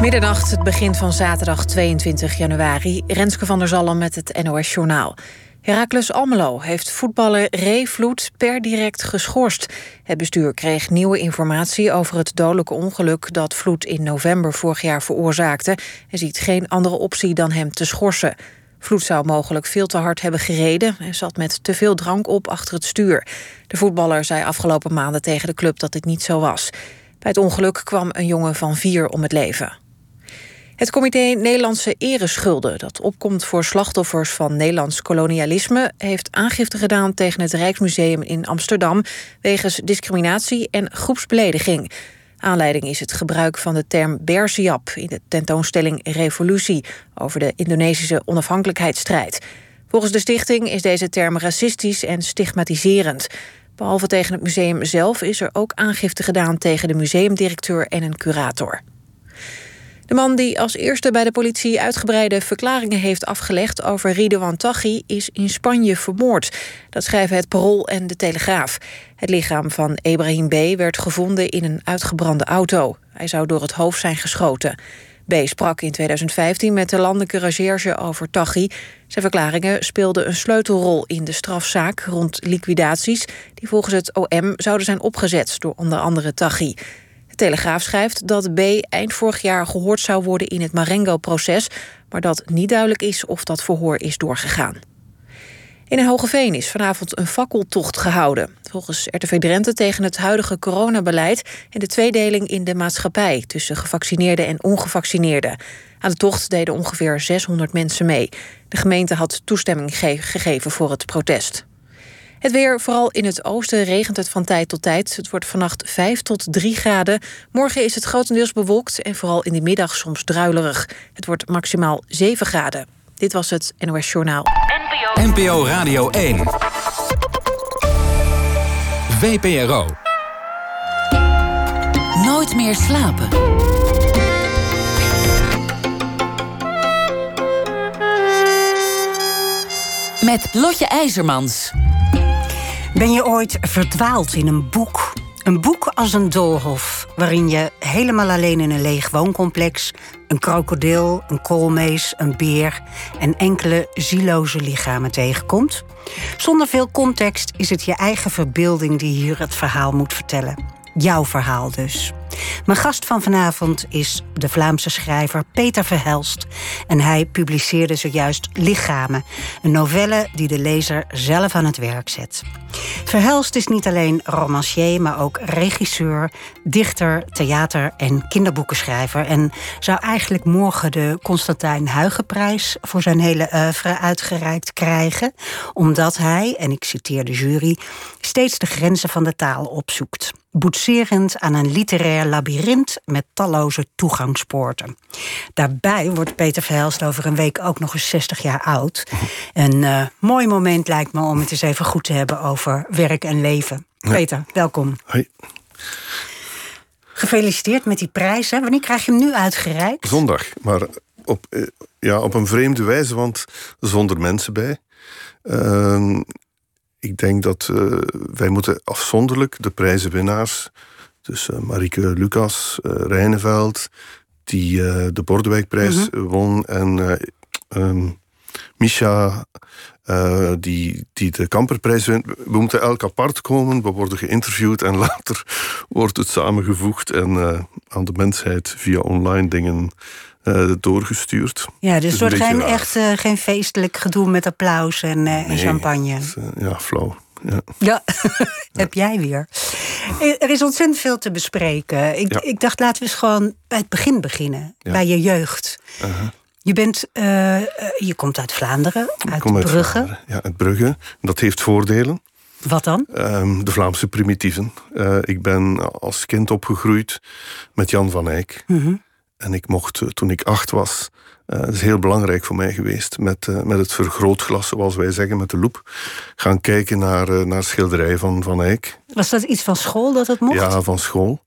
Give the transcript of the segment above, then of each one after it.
Middernacht, het begin van zaterdag 22 januari. Renske van der Zalm met het NOS Journaal. Heracles Almelo heeft voetballer Ray Vloed per direct geschorst. Het bestuur kreeg nieuwe informatie over het dodelijke ongeluk... dat Vloed in november vorig jaar veroorzaakte... en ziet geen andere optie dan hem te schorsen. Vloed zou mogelijk veel te hard hebben gereden... en zat met te veel drank op achter het stuur. De voetballer zei afgelopen maanden tegen de club dat dit niet zo was. Bij het ongeluk kwam een jongen van vier om het leven. Het comité Nederlandse Ereschulden, dat opkomt voor slachtoffers van Nederlands kolonialisme, heeft aangifte gedaan tegen het Rijksmuseum in Amsterdam wegens discriminatie en groepsbelediging. Aanleiding is het gebruik van de term Bersiap in de tentoonstelling Revolutie over de Indonesische onafhankelijkheidsstrijd. Volgens de stichting is deze term racistisch en stigmatiserend. Behalve tegen het museum zelf is er ook aangifte gedaan tegen de museumdirecteur en een curator. De man die als eerste bij de politie uitgebreide verklaringen heeft afgelegd over Ridouan Taghi is in Spanje vermoord. Dat schrijven het Parool en de Telegraaf. Het lichaam van Ibrahim B. werd gevonden in een uitgebrande auto. Hij zou door het hoofd zijn geschoten. B. sprak in 2015 met de landelijke recherche over Taghi. Zijn verklaringen speelden een sleutelrol in de strafzaak rond liquidaties... die volgens het OM zouden zijn opgezet door onder andere Taghi. Telegraaf schrijft dat B eind vorig jaar gehoord zou worden in het Marengo-proces, maar dat niet duidelijk is of dat verhoor is doorgegaan. In Hogeveen is vanavond een fakkeltocht gehouden. Volgens RTV Drenthe tegen het huidige coronabeleid en de tweedeling in de maatschappij tussen gevaccineerden en ongevaccineerden. Aan de tocht deden ongeveer 600 mensen mee. De gemeente had toestemming gegeven voor het protest. Het weer, vooral in het oosten, regent het van tijd tot tijd. Het wordt vannacht 5 tot 3 graden. Morgen is het grotendeels bewolkt en vooral in de middag soms druilerig. Het wordt maximaal 7 graden. Dit was het NOS Journaal. NPO, NPO Radio 1. VPRO. Nooit meer slapen. Met Lotje IJzermans. Ben je ooit verdwaald in een boek? Een boek als een doolhof, waarin je helemaal alleen in een leeg wooncomplex een krokodil, een koolmees, een beer en enkele zieloze lichamen tegenkomt. Zonder veel context is het je eigen verbeelding die hier het verhaal moet vertellen. Jouw verhaal dus. Mijn gast van vanavond is de Vlaamse schrijver Peter Verhelst. En hij publiceerde zojuist Lichamen, een novelle die de lezer zelf aan het werk zet. Verhelst is niet alleen romancier, maar ook regisseur, dichter, theater- en kinderboekenschrijver. En zou eigenlijk morgen de Constantijn Huygenprijs voor zijn hele oeuvre uitgereikt krijgen, omdat hij, en ik citeer de jury, steeds de grenzen van de taal opzoekt boetserend aan een literair labyrint met talloze toegangspoorten. Daarbij wordt Peter Verhelst over een week ook nog eens 60 jaar oud. Een uh, mooi moment lijkt me om het eens even goed te hebben over werk en leven. Peter, welkom. Hoi. Gefeliciteerd met die prijs. Hè? Wanneer krijg je hem nu uitgereikt? Zondag, maar op, eh, ja, op een vreemde wijze, want zonder mensen bij. Uh, ik denk dat uh, wij moeten afzonderlijk de prijzenwinnaars, dus uh, Marieke Lucas, uh, Rijneveld, die de Bordewijkprijs mm -hmm. won, en um, Misha, die, die de Kamperprijs wint. We moeten elk apart komen, we worden geïnterviewd en later wordt het samengevoegd en aan de mensheid via online dingen uh, doorgestuurd. Ja, dus wordt geen, echt uh, geen feestelijk gedoe met applaus en, uh, nee, en champagne. Het, ja, flauw. Ja, ja. heb jij weer. Er is ontzettend veel te bespreken. Ik, ja. ik dacht, laten we eens gewoon bij het begin beginnen. Ja. Bij je jeugd. -huh. Je, bent, je komt uit Vlaanderen, uit Brugge. Uit ja, uit Brugge. Dat heeft voordelen. Wat dan? Um, de Vlaamse primitieven. ik ben als kind opgegroeid met Jan van Eyck. Mm -hmm. En ik mocht, toen ik acht was, uh, dat is heel belangrijk voor mij geweest, met, uh, met het vergrootglas, zoals wij zeggen, met de loep, gaan kijken naar, uh, naar schilderijen van Van Eyck. Was dat iets van school dat het mocht? Ja, van school.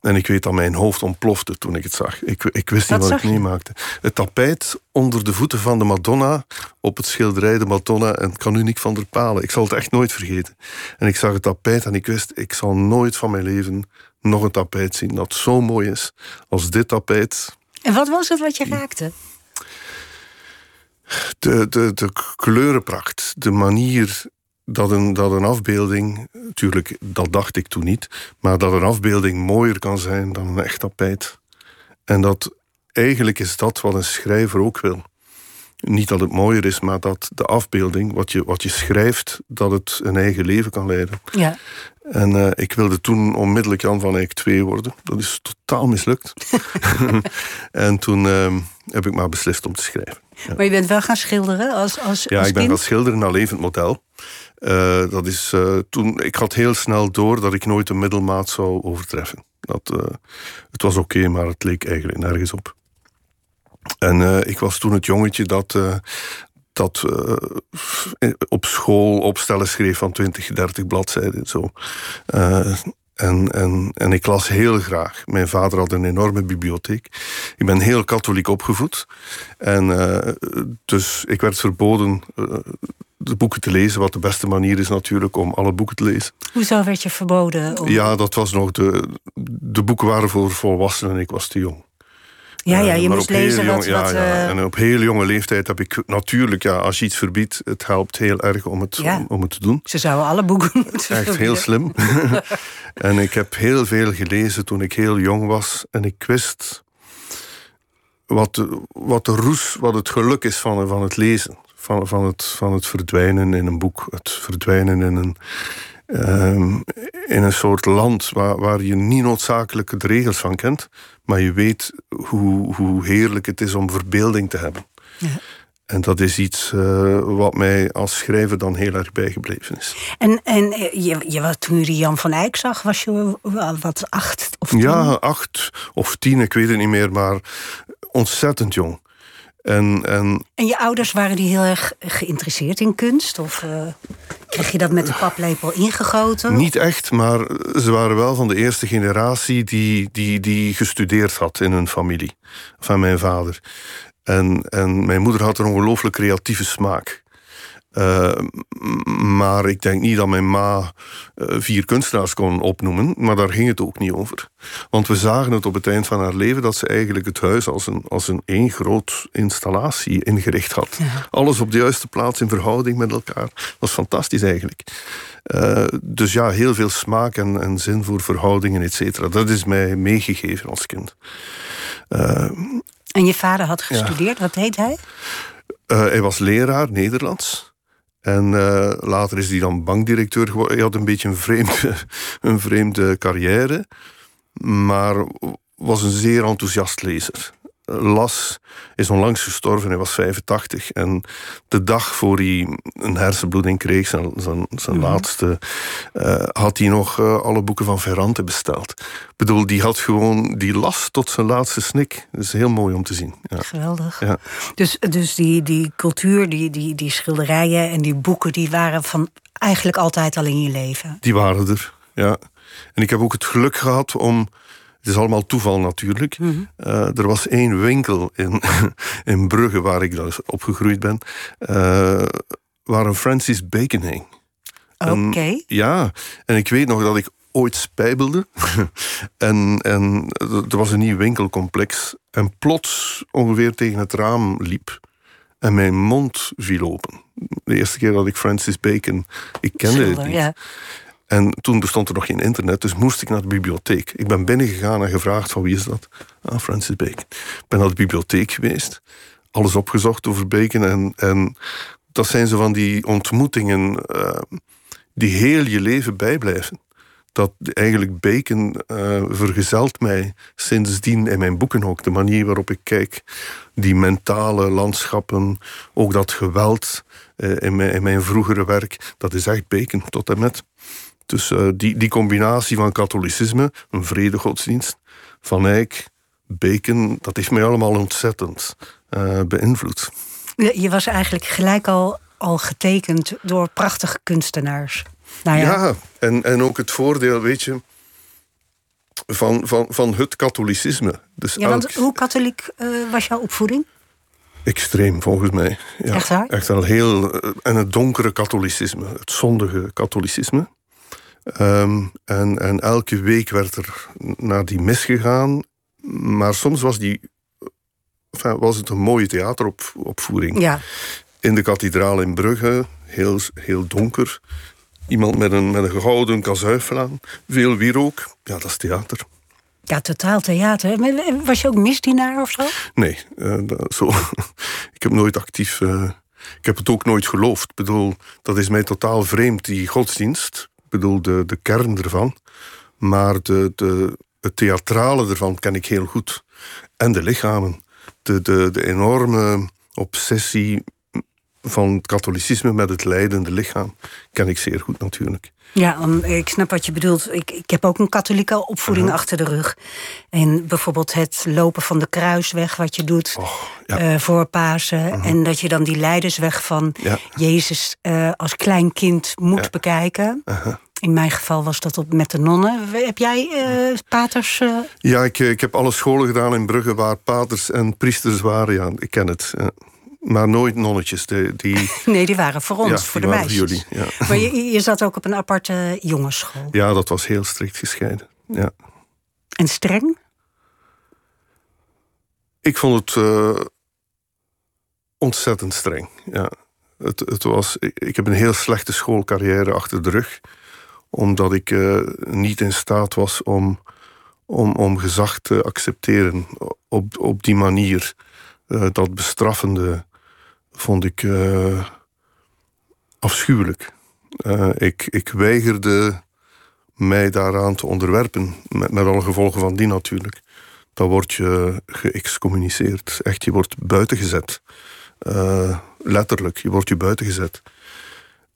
En ik weet dat mijn hoofd ontplofte toen ik het zag. Ik, ik wist niet wat, wat ik meemaakte. Het tapijt onder de voeten van de Madonna op het schilderij de Madonna en Canuniek van der Palen. Ik zal het echt nooit vergeten. En ik zag het tapijt en ik wist, ik zal nooit van mijn leven nog een tapijt zien dat zo mooi is als dit tapijt. En wat was het wat je raakte? De, de, de kleurenpracht, de manier dat een, dat een afbeelding, natuurlijk, dat dacht ik toen niet, maar dat een afbeelding mooier kan zijn dan een echt tapijt. En dat eigenlijk is dat wat een schrijver ook wil. Niet dat het mooier is, maar dat de afbeelding, wat je, wat je schrijft, dat het een eigen leven kan leiden. Ja. En uh, ik wilde toen onmiddellijk Jan van Eyck 2 worden. Dat is totaal mislukt. en toen uh, heb ik maar beslist om te schrijven. Ja. Maar je bent wel gaan schilderen als, als Ja, als ik ben kind? gaan schilderen naar levend model. Uh, dat is, toen, ik had heel snel door dat ik nooit een middelmaat zou overtreffen. Dat, het was oké, okay, maar het leek eigenlijk nergens op. En uh, ik was toen het jongetje dat, uh, dat uh, op school opstellen schreef van 20, 30 bladzijden. Zo. en, en, en ik las heel graag. Mijn vader had een enorme bibliotheek. Ik ben heel katholiek opgevoed. En dus ik werd verboden de boeken te lezen, wat de beste manier is natuurlijk om alle boeken te lezen. Hoezo werd je verboden? Om... Ja, dat was nog de. De boeken waren voor volwassenen en ik was te jong. Ja, ja, je moest lezen jong, wat... ja, wat ja. uh... En op heel jonge leeftijd heb ik natuurlijk, ja, als je iets verbiedt, het helpt heel erg om het, om, het te doen. Ze zouden alle boeken moeten Echt heel slim. en ik heb heel veel gelezen toen ik heel jong was. En ik wist wat de, wat de roes, wat het geluk is van, van het lezen. Van, van, het, van het verdwijnen in een boek. Het verdwijnen in een, um, in een soort land waar, waar je niet noodzakelijk de regels van kent, maar je weet hoe, hoe heerlijk het is om verbeelding te hebben. Ja. En dat is iets uh, wat mij als schrijver dan heel erg bijgebleven is. En, en je, je, toen je Jan van Eyck zag, was je wat acht of tien? Ja, acht of tien, ik weet het niet meer, maar ontzettend jong. En, en, en je ouders waren die heel erg geïnteresseerd in kunst? Of uh, kreeg je dat met de paplepel ingegoten? Niet echt, maar ze waren wel van de eerste generatie die, die, die gestudeerd had in hun familie. Van mijn vader. En, en mijn moeder had een ongelooflijk creatieve smaak. Uh, maar ik denk niet dat mijn ma uh, vier kunstenaars kon opnoemen, maar daar ging het ook niet over. Want we zagen het op het eind van haar leven dat ze eigenlijk het huis als een, als een één groot installatie ingericht had. Ja. Alles op de juiste plaats in verhouding met elkaar. Dat was fantastisch eigenlijk. Uh, dus ja, heel veel smaak en, en zin voor verhoudingen, et cetera. Dat is mij meegegeven als kind. Uh, en je vader had gestudeerd, ja. wat heet hij? hij was leraar Nederlands. En uh, later is hij dan bankdirecteur geworden. Hij had een beetje een vreemde, een vreemde carrière, maar was een zeer enthousiast lezer. Las, is onlangs gestorven, hij was 85. En de dag voor hij een hersenbloeding kreeg, zijn, zijn, zijn mm. laatste, uh, had hij nog uh, alle boeken van Ferrante besteld. Ik bedoel, die had gewoon, die las tot zijn laatste snik. Dat is heel mooi om te zien. Ja. Geweldig. Ja. Dus, dus die, die cultuur, die, die, die schilderijen en die boeken, die waren van eigenlijk altijd al in je leven. Die waren er, ja. En ik heb ook het geluk gehad om. Het is allemaal toeval natuurlijk. Mhm. Mm -hmm. uh, er was één winkel in, in Brugge waar ik dus opgegroeid ben, uh, waar een Francis Bacon hing. Oké. Okay. Ja, en ik weet nog dat ik ooit spijbelde. en, en er was een nieuw winkelcomplex. En plots ongeveer tegen het raam liep. En mijn mond viel open. De eerste keer dat ik Francis Bacon... Ik kende Schilder, het niet. Ja. En toen bestond er nog geen internet, dus moest ik naar de bibliotheek. Ik ben binnengegaan en gevraagd van wie is dat? Ah, Francis Bacon. Ik ben naar de bibliotheek geweest. Alles opgezocht over Bacon. En, en dat zijn zo van die ontmoetingen uh, die heel je leven bijblijven. Dat eigenlijk Bacon uh, vergezelt mij sindsdien in mijn boeken ook. De manier waarop ik kijk, die mentale landschappen, ook dat geweld uh, in, mijn, in mijn vroegere werk, dat is echt Bacon tot en met. Dus uh, die, die combinatie van katholicisme, een vredegodsdienst, Van Eyck, Bacon, dat heeft mij allemaal ontzettend uh, beïnvloed. Je was eigenlijk gelijk al, al getekend door prachtige kunstenaars. Nou ja. ja, en, en ook het voordeel, weet je, van, van, van het katholicisme. Dus ja, want elk... hoe katholiek uh, was jouw opvoeding? Extreem, volgens mij. Ja, echt waar? Echt heel... En het donkere katholicisme, het zondige katholicisme. Um, en, en elke week werd er naar die mis gegaan. Maar soms was die enfin, was het een mooie theateropvoering. Ja. In de kathedraal in Brugge, heel, heel donker. Iemand met een, met een gouden kazuifel aan. Veel wierook. Ja, dat is theater. Ja, totaal theater. Maar Was je ook misdienaar of zo? Nee, eh, dat- zo. ik heb nooit actief. eh, ik heb het ook nooit geloofd. Ik bedoel, dat is mij totaal vreemd, die godsdienst. Ik bedoel, de, de kern ervan. Maar de, de, het theatrale ervan ken ik heel goed. En de lichamen. De, de, de enorme obsessie van het katholicisme met het lijdende lichaam ken ik zeer goed natuurlijk. Ja, ik snap wat je bedoelt. Ik, ik heb ook een katholieke opvoeding achter de rug. En bijvoorbeeld het lopen van de kruisweg, wat je doet ja. eh, voor Pasen. En dat je dan die leidersweg van Ja. Jezus eh, als klein kind moet Ja. bekijken. In mijn geval was dat op, met de nonnen. Heb jij eh, paters? Ja, ik, ik heb alle scholen gedaan in Brugge waar paters en priesters waren. Ja, ik ken het. ja. Maar nooit nonnetjes. Die, die, Nee, die waren voor ons, Ja, voor de voor meisjes. jullie, ja. Maar je, je zat ook op een aparte jongensschool. ja, dat was heel strikt gescheiden. Ja. En streng? Ik vond het eh, ontzettend streng. Ja. Het, het was, ik, ik heb een heel slechte schoolcarrière achter de rug. Omdat ik eh, niet in staat was om, om, om gezag te accepteren op, op die manier. Eh, dat bestraffende vond ik eh, afschuwelijk. Eh, ik, ik weigerde mij daaraan te onderwerpen. Met, met alle gevolgen van die natuurlijk dan word je geëxcommuniceerd. Echt, je wordt buitengezet. Letterlijk, je wordt je buitengezet.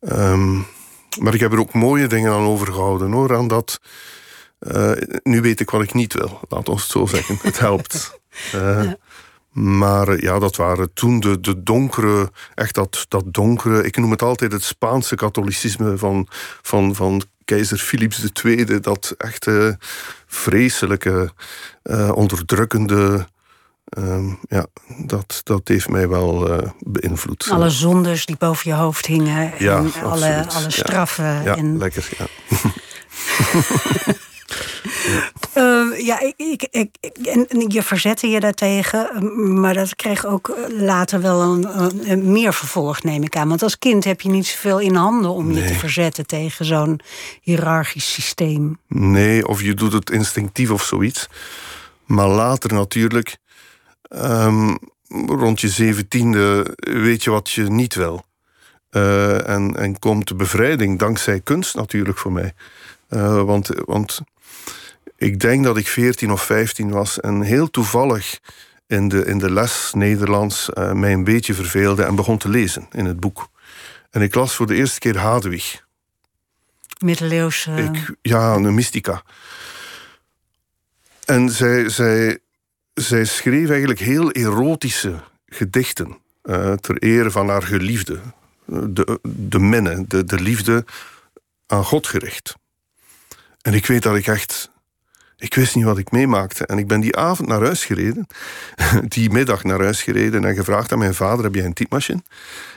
Ehm, maar ik heb er ook mooie dingen aan overgehouden hoor. Aan dat. nu weet ik wat ik niet wil, laat ons het zo zeggen. Het helpt. Eh, Maar ja, dat waren toen de, de donkere, echt dat, dat donkere, ik noem het altijd het Spaanse katholicisme van, van, van keizer Philips II. Dat echt eh, vreselijke, eh, onderdrukkende, ehm, ja, dat, dat heeft mij wel eh, beïnvloed. Alle zondes die boven je hoofd hingen. Ja, en absoluut. alle, alle Ja. straffen. Ja, en, lekker. Ja. Eh, ja, ik, ik, ik, en, je verzette je daartegen. Maar dat kreeg ook later wel een, een- een meer vervolg, neem ik aan. Want als kind heb je niet zoveel in handen om je te verzetten tegen zo'n hiërarchisch systeem. Nee, of je doet het instinctief of zoiets. Maar later natuurlijk, ehm, rond je zeventiende, weet je wat je niet wil. Eh, en, en komt de bevrijding dankzij kunst natuurlijk voor mij. Eh, want, want ik denk dat ik 14 of 15 was en heel toevallig in de, in de les Nederlands eh, mij een beetje verveelde en begon te lezen in het boek. En ik las voor de eerste keer Hadewig. Middeleeuwse. Ik, ja, een mystica. En zij, zij, zij schreef eigenlijk heel erotische gedichten. eh, ter ere van haar geliefde. De, de minne, de, de liefde aan God gericht. En ik weet dat ik echt. Ik wist niet wat ik meemaakte. En ik ben die avond naar huis gereden. Die middag naar huis gereden en gevraagd aan mijn vader: heb jij een typemachine?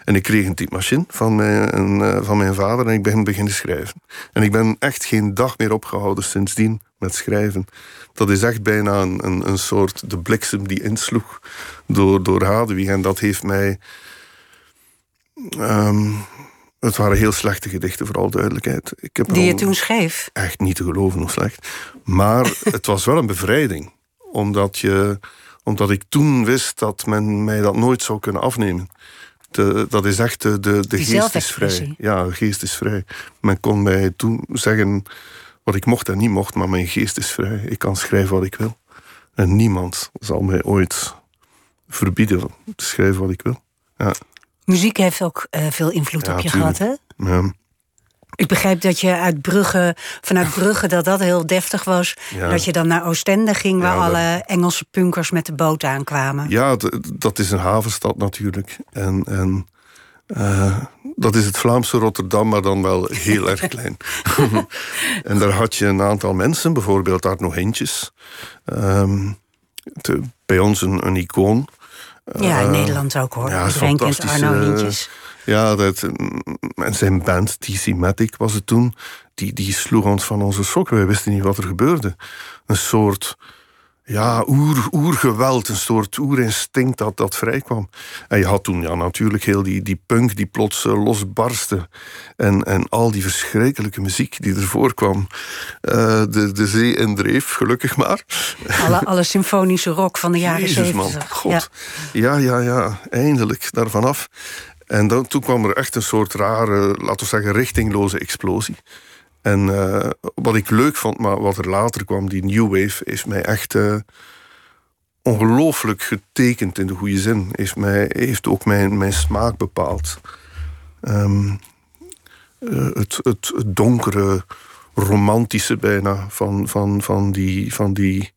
En ik kreeg een typemachine van mijn, eh, van mijn vader en ik ben beginnen schrijven. En ik ben echt geen dag meer opgehouden sindsdien met schrijven. Dat is echt bijna een, een, soort de bliksem die insloeg door, door. En dat heeft mij. ehm, het waren heel slechte gedichten, vooral duidelijkheid. Ik heb die je toen schreef. echt niet te geloven hoe slecht. Maar het was wel een bevrijding. Omdat, je, omdat ik toen wist dat men mij dat nooit zou kunnen afnemen. De, dat is echt de, de, de geest is vrij. Ja, de geest is vrij. Men kon mij toen zeggen wat ik mocht en niet mocht, maar mijn geest is vrij. Ik kan schrijven wat ik wil. En niemand zal mij ooit verbieden te schrijven wat ik wil. Ja, Muziek heeft ook eh, veel invloed Ja, op je tuurlijk. gehad, hè? ja. Ik begrijp dat je uit Brugge, vanuit Brugge, dat dat heel deftig was. Ja. Dat je dan naar Oostende ging, waar Ja, dat- alle Engelse punkers met de boot aankwamen. Ja, dat is een havenstad natuurlijk. En, en eh, dat is het Vlaamse Rotterdam, maar dan wel heel erg klein. en daar had je een aantal mensen, bijvoorbeeld Arno Hintjes. Ehm, te- bij ons een, een icoon. Ja, in Eh, Nederland ook hoor. ja, Iedereen kent Arno Hintjes. Ja, dat, en zijn band, TC Matic was het toen, die, die sloeg ons van onze sokken. Wij wisten niet wat er gebeurde. Een soort ja, oer, oergeweld, een soort oerinstinct dat, dat vrijkwam. En je had toen ja, natuurlijk heel die, die punk die plots uh, losbarstte. En, en al die verschrikkelijke muziek die ervoor kwam. Uh, de, de zee in dreef, gelukkig maar. Alle, alle symfonische rock van de jaren zeventig. God. Ja. ja, ja, ja, eindelijk daarvan af. En dan, toen kwam er echt een soort rare, laten we zeggen, richtingloze explosie. En uh, wat ik leuk vond, maar wat er later kwam, die New Wave, is mij echt uh, ongelooflijk getekend in de goede zin. Is mij, heeft ook mijn, mijn smaak bepaald. Um, uh, het, het, het, donkere, romantische bijna van, van, van die. Van die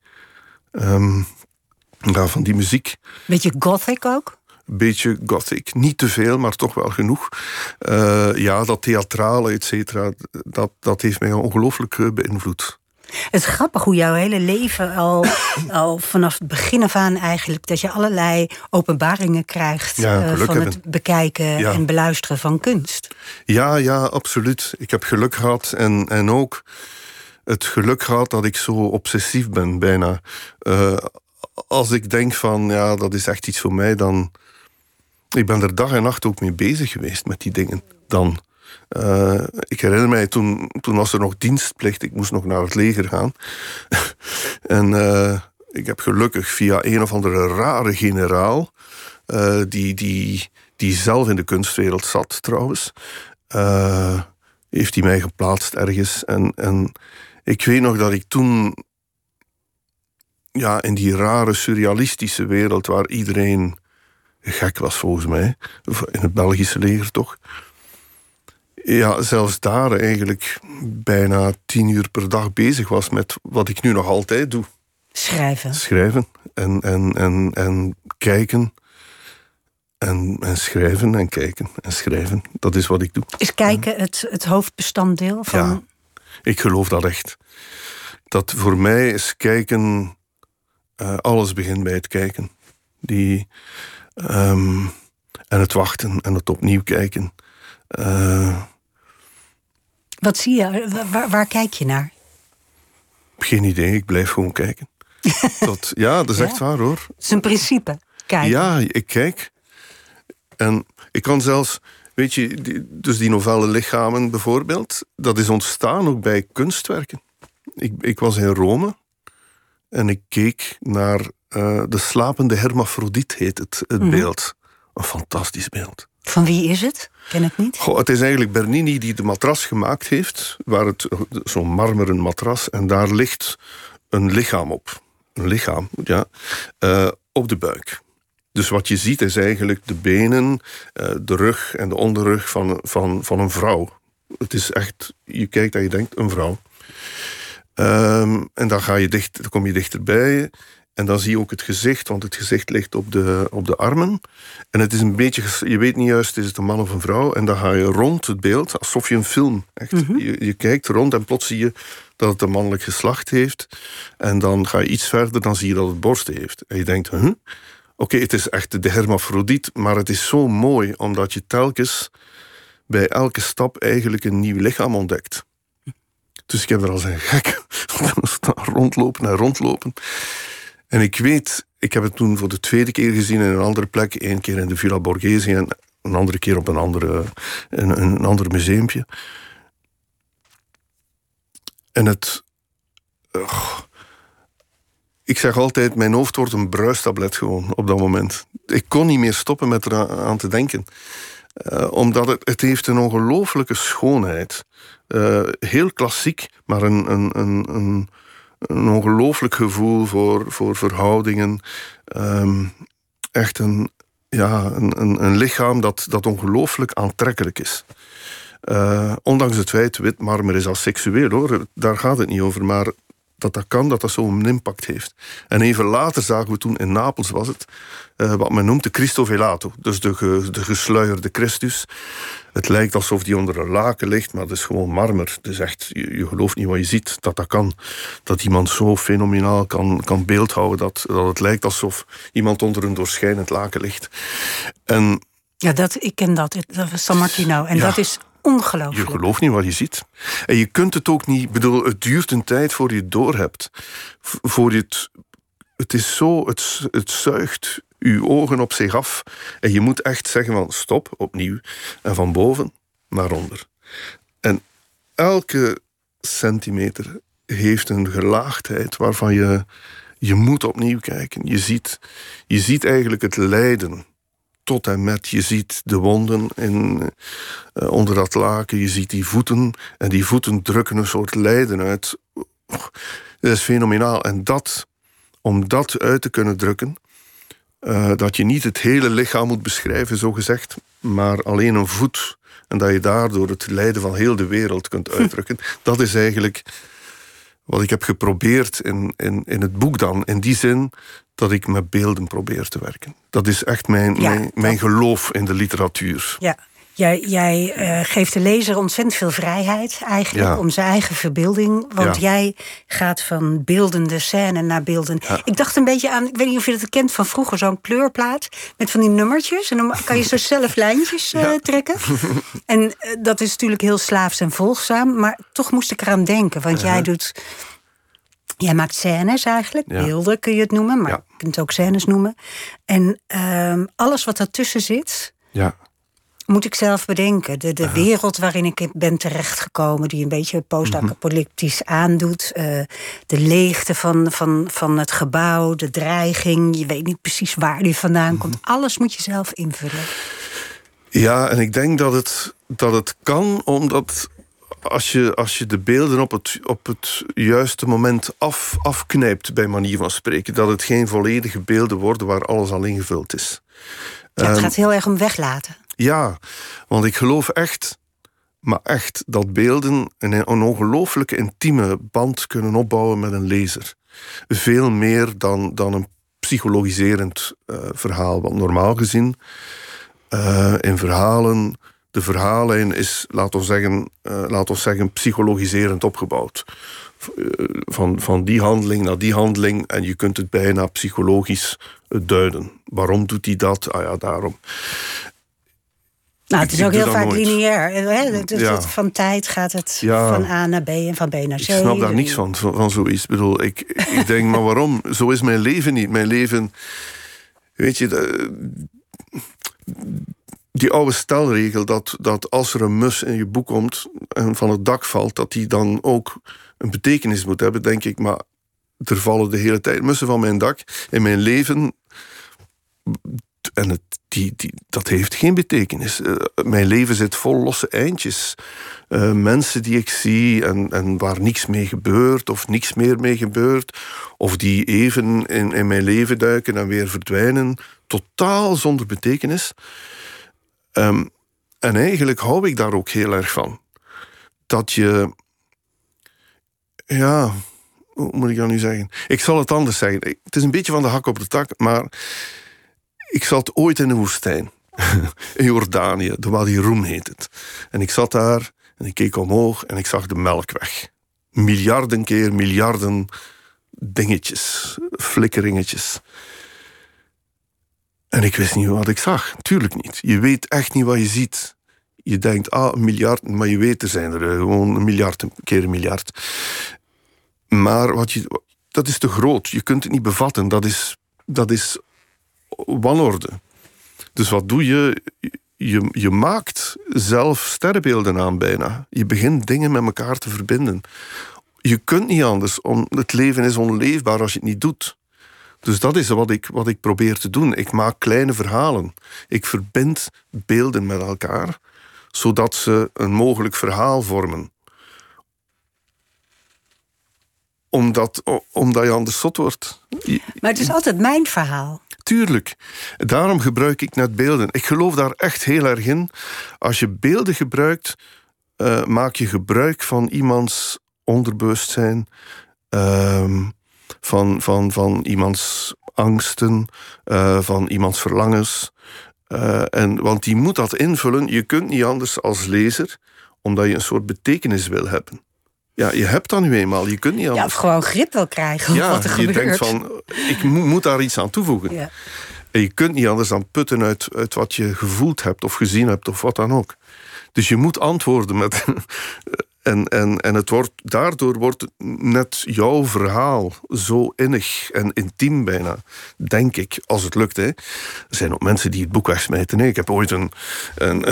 ja, van die muziek. Beetje gothic ook? Beetje gothic. Niet te veel, maar toch wel genoeg. Uh, ja, dat theatrale, et cetera, dat, dat heeft mij ongelooflijk uh, beïnvloed. Het is grappig hoe jouw hele leven al, al vanaf het begin af aan eigenlijk... dat je allerlei openbaringen krijgt ja, uh, van het bekijken ja. en beluisteren van kunst. Ja, ja, absoluut. Ik heb geluk gehad en, en ook het geluk gehad dat ik zo obsessief ben, bijna. Uh, als ik denk van, ja, dat is echt iets voor mij, dan ik ben er dag en nacht ook mee bezig geweest met die dingen. Dan. Uh, ik herinner mij, toen, toen was er nog dienstplicht. Ik moest nog naar het leger gaan. en uh, ik heb gelukkig via een of andere rare generaal... Uh, die, die, die zelf in de kunstwereld zat trouwens... heeft hij mij geplaatst ergens. En, en ik weet nog dat ik toen... Ja, in die rare surrealistische wereld waar iedereen gek was volgens mij. In het Belgische leger toch. Ja, zelfs daar eigenlijk bijna tien uur per dag bezig was met wat ik nu nog altijd doe. Schrijven. Schrijven en, en, en, en kijken. En, en schrijven en kijken en schrijven. Dat is wat ik doe. Is kijken het, het hoofdbestanddeel van. Ja, ik geloof dat echt. Dat voor mij is kijken. Uh, alles begint bij het kijken. Die, Um, en het wachten en het opnieuw kijken. Uh, Wat zie je? Waar, waar, kijk je naar? Geen idee, ik blijf gewoon kijken. dat, ja, dat is echt waar hoor. Het is een principe. Kijken. Ja, ik kijk. En ik kan zelfs, weet je, die, dus die novelle Lichamen bijvoorbeeld, dat is ontstaan ook bij kunstwerken. Ik, ik was in Rome en ik keek naar uh, De slapende hermafrodiet heet het, het mm -hmm. beeld. Een fantastisch beeld. Van wie is het? Ken het niet. Goh, het is eigenlijk Bernini die de matras gemaakt heeft. Waar het zo'n marmeren matras. En daar ligt een lichaam op. Een lichaam, ja. Uh, op de buik. Dus wat je ziet is eigenlijk de benen, uh, de rug en de onderrug van, van, van een vrouw. Het is echt, je kijkt en je denkt, een vrouw. Um, en dan, ga je dicht, dan kom je dichterbij. En dan zie je ook het gezicht, want het gezicht ligt op de, op de armen. En het is een beetje, je weet niet juist, is het een man of een vrouw? En dan ga je rond het beeld, alsof je een film, echt. Mm -hmm. je, je, kijkt rond en plots zie je dat het een mannelijk geslacht heeft. En dan ga je iets verder, dan zie je dat het borsten heeft. En je denkt, huh? Oké, okay, het is echt de hermafrodiet, maar het is zo mooi, omdat je telkens bij elke stap eigenlijk een nieuw lichaam ontdekt. Dus ik heb er als een gek rondlopen en rondlopen. En ik weet, ik heb het toen voor de tweede keer gezien in een andere plek. Eén keer in de Villa Borghese en een andere keer op een, andere, een, een ander museumpje. En het... Ik zeg altijd, mijn hoofd wordt een bruistablet gewoon op dat moment. Ik kon niet meer stoppen met eraan te denken. Uh, omdat het, het heeft een ongelooflijke schoonheid. Uh, heel klassiek, maar een, een, een, een, een ongelooflijk gevoel voor, voor verhoudingen. Um, echt een, ja, een, een, lichaam dat, dat ongelooflijk aantrekkelijk is. Uh, ondanks het feit, wit marmer is seksueel hoor, daar gaat het niet over. Maar dat dat kan, dat dat zo'n impact heeft. En even later zagen we toen in Napels, was het, uh, wat men noemt de Cristo Velato. Dus de, de gesluierde Christus. Het lijkt alsof die onder een laken ligt, maar het is gewoon marmer. Dus echt, je, je gelooft niet wat je ziet, dat dat kan. Dat iemand zo fenomenaal kan, kan beeldhouden, dat, dat het lijkt alsof iemand onder een doorschijnend laken ligt. En ja, dat, ik ken dat. Dat was San Martino. En ja. dat is ongelooflijk. Je gelooft niet wat je ziet. En je kunt het ook niet... bedoel, het duurt een tijd voor je het doorhebt. Voor je het het is zo, het, het zuigt uw ogen op zich af. En je moet echt zeggen van stop, opnieuw. En van boven naar onder. En elke centimeter heeft een gelaagdheid waarvan je, je moet opnieuw kijken. Je ziet, je ziet eigenlijk het lijden tot en met. Je ziet de wonden in, uh, onder dat laken. Je ziet die voeten. En die voeten drukken een soort lijden uit. dat is fenomenaal. En dat, om dat uit te kunnen drukken... Uh, dat je niet het hele lichaam moet beschrijven, zo gezegd... maar alleen een voet. En dat je daardoor het lijden van heel de wereld kunt uitdrukken. Dat is eigenlijk wat ik heb geprobeerd in, in, in het boek dan. In die zin dat ik met beelden probeer te werken. Dat is echt mijn, mijn, mijn geloof in de literatuur. Ja. Jij, jij uh, geeft de lezer ontzettend veel vrijheid eigenlijk om zijn eigen verbeelding. Want jij gaat van beeldende scène naar beelden. Ik dacht een beetje aan, ik weet niet of je dat kent van vroeger, zo'n kleurplaat met van die nummertjes. En dan kan je zo zelf lijntjes uh, trekken. en uh, dat is natuurlijk heel slaafs en volgzaam. Maar toch moest ik eraan denken. Want jij doet Jij maakt scènes eigenlijk, beelden kun je het noemen, maar je kunt het ook scènes noemen. En uh, alles wat daartussen zit, ja. Moet ik zelf bedenken. De, de wereld waarin ik ben terechtgekomen, die een beetje post-apocalyptisch mhm. aandoet. Uh, de leegte van, van, van het gebouw, de dreiging. Je weet niet precies waar die vandaan mhm. komt. Alles moet je zelf invullen. Ja, en ik denk dat het, dat het kan, omdat als je, als je de beelden op het, op het juiste moment af, afknijpt, bij manier van spreken, dat het geen volledige beelden worden waar alles al ingevuld is. Ja, het ehm, gaat heel erg om weglaten. Ja, want ik geloof echt, maar echt, dat beelden een, een intieme band kunnen opbouwen met een lezer. Veel meer dan, dan een psychologiserend uh, verhaal. Want normaal gezien, uh, in verhalen de verhaallijn is, laten we zeggen, uh, laat zeggen psychologiserend opgebouwd. Eh, van, van die handeling naar die handeling en je kunt het bijna psychologisch eh, duiden. Waarom doet hij dat? Ah ja, daarom. Nou, het is ook heel vaak lineair. Hè? Van tijd gaat het van A naar B en van B naar C. Ik snap daar niks van, van zoiets. Ik bedoel, ik, ik denk, maar waarom? Zo is mijn leven niet. Mijn leven... Weet je, die oude stelregel dat, dat als er een mus in je boek komt en van het dak valt, dat die dan ook een betekenis moet hebben, denk ik. Maar er vallen de hele tijd mussen van mijn dak. In mijn leven. En het, die, dat heeft geen betekenis. Uh, mijn leven zit vol losse eindjes. Uh, mensen die ik zie en, en waar niks mee gebeurt of niks meer mee gebeurt. Of die even in, in mijn leven duiken en weer verdwijnen. Totaal zonder betekenis. Ehm, en eigenlijk hou ik daar ook heel erg van. Dat je. Ja, hoe moet ik dat nu zeggen? Ik zal het anders zeggen. Het is een beetje van de hak op de tak, maar ik zat ooit in de woestijn. in Jordanië, de Wadi Rum heet het. En ik zat daar en ik keek omhoog en ik zag de melkweg. Miljarden keer miljarden dingetjes, flikkeringetjes. En ik wist niet wat ik zag. Tuurlijk niet. Je weet echt niet wat je ziet. Je denkt, ah, een miljard, maar je weet, er zijn er eh, gewoon een miljard keer een miljard. Maar wat je, dat is te groot. Je kunt het niet bevatten. Dat is, dat is wanorde. Dus wat doe je? je? Je maakt zelf sterrenbeelden aan bijna. Je begint dingen met elkaar te verbinden. Je kunt niet anders. Om, het leven is onleefbaar als je het niet doet. Dus dat is wat ik, wat ik probeer te doen. Ik maak kleine verhalen. Ik verbind beelden met elkaar, zodat ze een mogelijk verhaal vormen. Omdat, omdat je anders zot wordt. Maar het is altijd mijn verhaal. Tuurlijk. Daarom gebruik ik net beelden. Ik geloof daar echt heel erg in. Als je beelden gebruikt, uh, maak je gebruik van iemands onderbewustzijn. Uh, van, van, van iemands angsten, uh, van iemands verlangens. Uh, en, want die moet dat invullen. Je kunt niet anders als lezer, omdat je een soort betekenis wil hebben. Ja, je hebt dat nu eenmaal. Je kunt niet anders. Ja, of gewoon grip wil krijgen ja, wat er je denkt van, ik moet daar iets aan toevoegen. Ja. En je kunt niet anders dan putten uit, uit wat je gevoeld hebt of gezien hebt of wat dan ook. Dus je moet antwoorden met En, en, en het wordt, daardoor wordt net jouw verhaal zo innig en intiem bijna, denk ik, als het lukt. Hè. Er zijn ook mensen die het boek wegsmijten. Ik heb ooit een, een,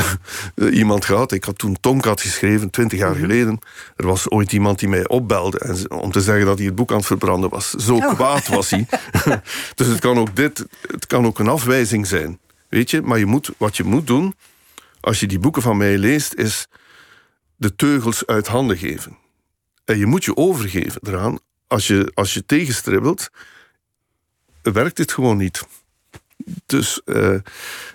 iemand gehad, ik had toen Tonkat geschreven, twintig jaar mhm. geleden. Er was ooit iemand die mij opbelde en, om te zeggen dat hij het boek aan het verbranden was. Zo oh. kwaad was hij. dus het kan ook dit, het kan ook een afwijzing zijn. Weet je, maar je moet, wat je moet doen, als je die boeken van mij leest, is de teugels uit handen geven. En je moet je overgeven eraan. Als je, als je tegenstribbelt, werkt het gewoon niet. Dus, uh,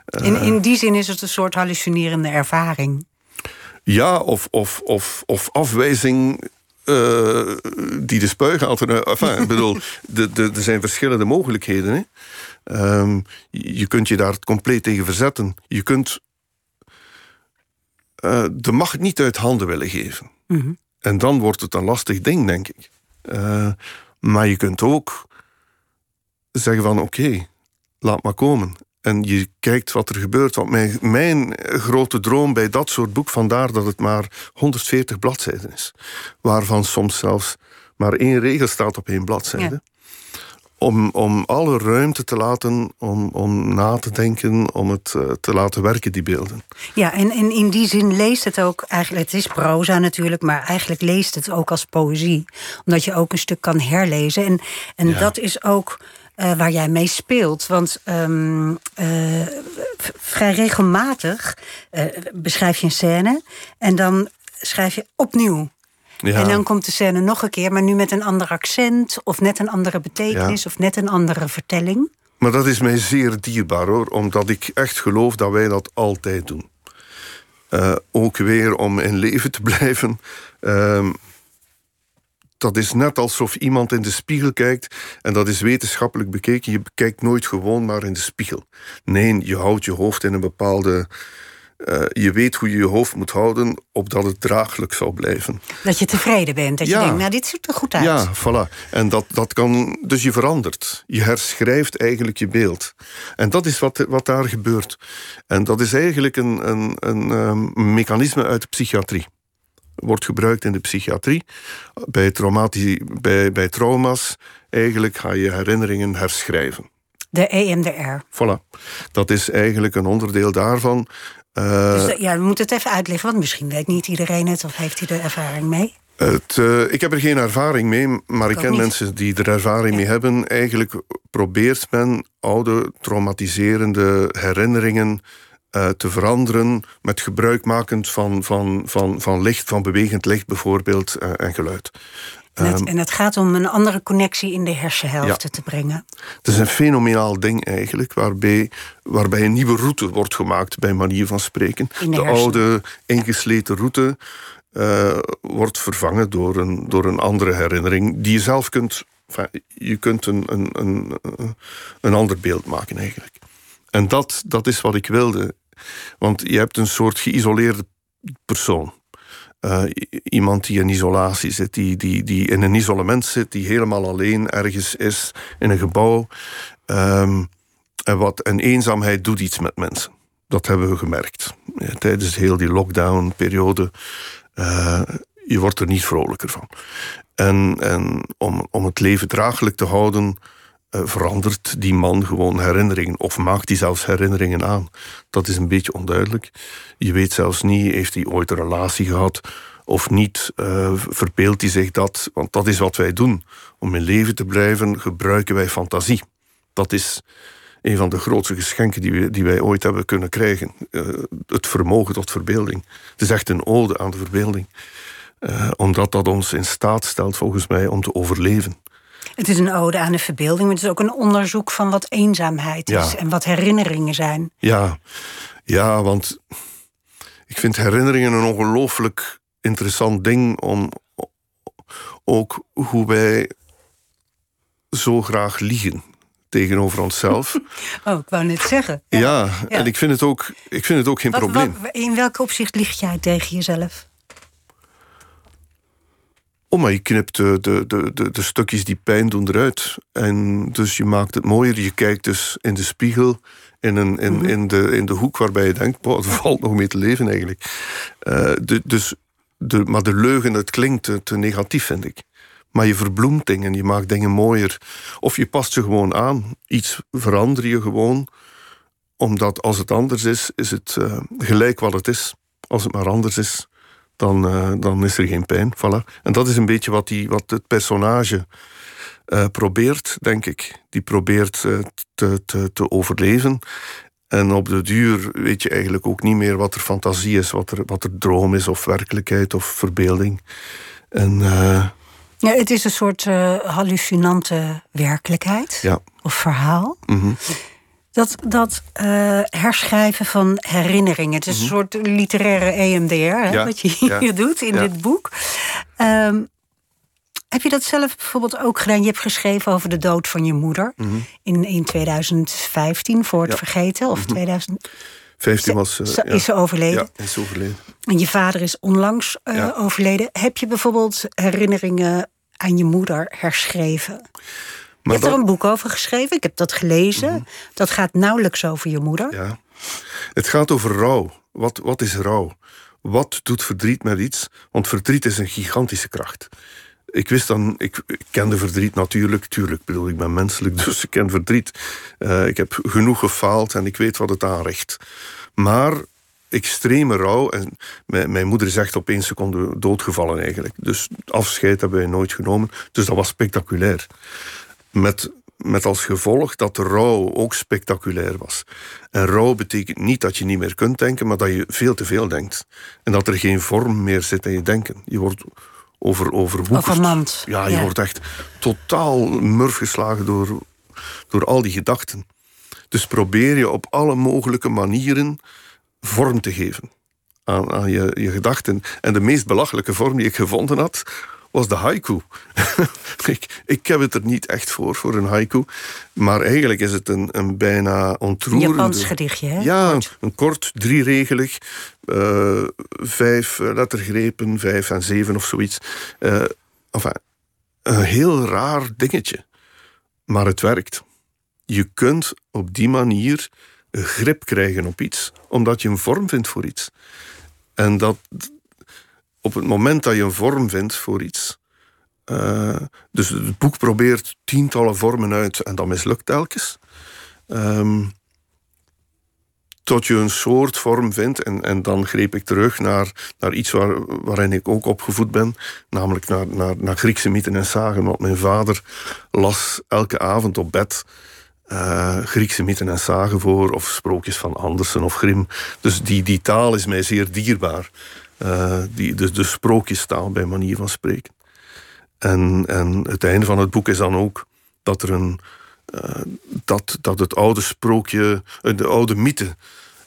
in, in die zin is het een soort hallucinerende ervaring. Ja, of, of, of, of afwijzing uh, die de spuig haalt. Enfin, ik bedoel, er zijn verschillende mogelijkheden. Hè. Um, je kunt je daar compleet tegen verzetten. Je kunt uh, de macht niet uit handen willen geven. Mhm. En dan wordt het een lastig ding, denk ik. Uh, maar je kunt ook zeggen van oké, laat maar komen. En je kijkt wat er gebeurt. Want mijn, mijn grote droom bij dat soort boek, vandaar dat het maar 140 bladzijden is. Waarvan soms zelfs maar één regel staat op één bladzijde om, om alle ruimte te laten om, om na te denken, om het uh, te laten werken, die beelden. Ja, en, en in die zin leest het ook eigenlijk, het is proza natuurlijk, maar eigenlijk leest het ook als poëzie. Omdat je ook een stuk kan herlezen. En, en dat is ook uh, waar jij mee speelt. Want um, uh, vrij regelmatig beschrijf je een scène en dan schrijf je opnieuw en dan komt de scène nog een keer, maar nu met een ander accent, of net een andere betekenis, of net een andere vertelling. Maar dat is mij zeer dierbaar hoor, omdat ik echt geloof dat wij dat altijd doen. Uh, ook weer om in leven te blijven. Uh, dat is net alsof iemand in de spiegel kijkt. En dat is wetenschappelijk bekeken. Je kijkt nooit gewoon maar in de spiegel. Nee, je houdt je hoofd in een bepaalde uh, je weet hoe je je hoofd moet houden opdat het draaglijk zal blijven. Dat je tevreden bent, dat je denkt, nou dit ziet er goed uit. Ja, voilà. En dat, dat kan, dus je verandert. Je herschrijft eigenlijk je beeld. En dat is wat, wat daar gebeurt. En dat is eigenlijk een, een, een, um, mechanisme uit de psychiatrie. Wordt gebruikt in de psychiatrie. Bij, bij, bij trauma's, eigenlijk ga je herinneringen herschrijven. De EMDR. Voilà. Dat is eigenlijk een onderdeel daarvan. Dus ja, we moeten het even uitleggen, want misschien weet niet iedereen het of heeft hij er ervaring mee. Het, uh, ik heb er geen ervaring mee, maar ik, ken mensen die er ervaring mee hebben. Eigenlijk probeert men oude traumatiserende herinneringen uh, te veranderen met gebruikmakend van, van, van, van licht, van bewegend licht bijvoorbeeld en geluid. En het, ehm, en het, gaat om een andere connectie in de hersenhelften te brengen. Het is een fenomenaal ding eigenlijk, waarbij, waarbij een nieuwe route wordt gemaakt, bij manier van spreken. De, de oude, ingesleten route uh, wordt vervangen door een, door een andere herinnering, die je zelf kunt. je kunt een, een, een, een ander beeld maken eigenlijk. En dat, dat is wat ik wilde. Want je hebt een soort geïsoleerde persoon. Uh, iemand die in isolatie zit, die, die, die in een isolement zit, die helemaal alleen ergens is in een gebouw. Um, en, wat, en eenzaamheid doet iets met mensen. Dat hebben we gemerkt. Ja, tijdens heel die lockdown-periode. Uh, je wordt er niet vrolijker van. En, en om, om het leven draaglijk te houden, uh, verandert die man gewoon herinneringen. Of maakt hij zelfs herinneringen aan. Dat is een beetje onduidelijk. Je weet zelfs niet, heeft hij ooit een relatie gehad of niet? Uh, verbeeldt hij zich dat? Want dat is wat wij doen. Om in leven te blijven gebruiken wij fantasie. Dat is een van de grootste geschenken die, we, die wij ooit hebben kunnen krijgen. Uh, het vermogen tot verbeelding. Het is echt een ode aan de verbeelding. Omdat dat ons in staat stelt, volgens mij, om te overleven. Het is een ode aan de verbeelding, maar het is ook een onderzoek van wat eenzaamheid is en wat herinneringen zijn. Ja, ja want ik vind herinneringen een ongelooflijk interessant ding om ook hoe wij zo graag liegen tegenover onszelf. Oh, ik wou net zeggen. Ja, en ik vind het ook, ik vind het ook geen probleem. Wat, in welk opzicht lieg jij tegen jezelf? Oh, maar je knipt de, de, de, de, stukjes die pijn doen eruit. En dus je maakt het mooier. Je kijkt dus in de spiegel, in, een, in, mhm. in, de, in de hoek waarbij je denkt... Boah, er valt nog mee te leven eigenlijk. Uh, dus de, maar de leugen, het klinkt te, te negatief, vind ik. Maar je verbloemt dingen, je maakt dingen mooier. Of je past je gewoon aan. Iets verander je gewoon. Omdat als het anders is, is het uh, gelijk wat het is. Als het maar anders is, dan, uh, dan is er geen pijn. Voilà. En dat is een beetje wat, die, wat het personage uh, probeert, denk ik. Die probeert te, te, te overleven. En op de duur weet je eigenlijk ook niet meer wat er fantasie is, wat er, wat er droom is, of werkelijkheid of verbeelding. En, ja, het is een soort hallucinante werkelijkheid ja. of verhaal. Mm -hmm. Dat, dat uh, herschrijven van herinneringen. Het is mm -hmm. een soort literaire EMDR, hè, ja. wat je hier ja. doet in ja. dit boek. Um, heb je dat zelf bijvoorbeeld ook gedaan? Je hebt geschreven over de dood van je moeder mm -hmm. in, in 2015, voor het vergeten. Of Mhm. 2000, 15 was... uh, ja. is ze overleden. Ja, is overleden. En je vader is onlangs uh, Ja. overleden. Heb je bijvoorbeeld herinneringen aan je moeder herschreven? Je hebt er een boek over geschreven. Ik heb dat gelezen. Dat gaat nauwelijks over je moeder. Ja. Het gaat over rouw. Wat, wat is rouw? Wat doet verdriet met iets? Want verdriet is een gigantische kracht. Ik wist dan, ik, ik kende verdriet natuurlijk, tuurlijk, ik bedoel, ik ben menselijk, dus ik ken verdriet. Uh, ik heb genoeg gefaald en ik weet wat het aanricht. Maar extreme rouw, en mijn, mijn moeder is echt op één seconde doodgevallen eigenlijk. Dus afscheid hebben wij nooit genomen, dus dat was spectaculair. Met, met als gevolg dat de rouw ook spectaculair was. En rouw betekent niet dat je niet meer kunt denken, maar dat je veel te veel denkt. En dat er geen vorm meer zit in je denken. Je wordt over, overwoekerd. Overmand, Ja, je ja. wordt echt totaal murf geslagen door, door al die gedachten. Dus probeer je op alle mogelijke manieren vorm te geven aan, aan je, je gedachten. En de meest belachelijke vorm die ik gevonden had, was de haiku. ik, ik heb het er niet echt voor, voor een haiku. Maar eigenlijk is het een, een bijna Een ontroerende... Japans gedichtje, hè? Ja, Kort. een kort, drieregelig, eh, vijf eh, lettergrepen, vijf en zeven of zoiets. Enfin, een heel raar dingetje. Maar het werkt. Je kunt op die manier een grip krijgen op iets, omdat je een vorm vindt voor iets. En dat op het moment dat je een vorm vindt voor iets. eh, dus het boek probeert tientallen vormen uit en dat mislukt telkens. Ehm, tot je een soort vorm vindt. En, en dan greep ik terug naar, naar iets waar, waarin ik ook opgevoed ben. Namelijk naar, naar, naar Griekse mythen en zagen. Want mijn vader las elke avond op bed eh, Griekse mythen en zagen voor. Of sprookjes van Andersen of Grimm. Dus die, die taal is mij zeer dierbaar. Eh, die, de, de sprookjestaal bij manier van spreken. En, en het einde van het boek is dan ook dat er een uh, dat, dat het oude sprookje, uh, de oude mythe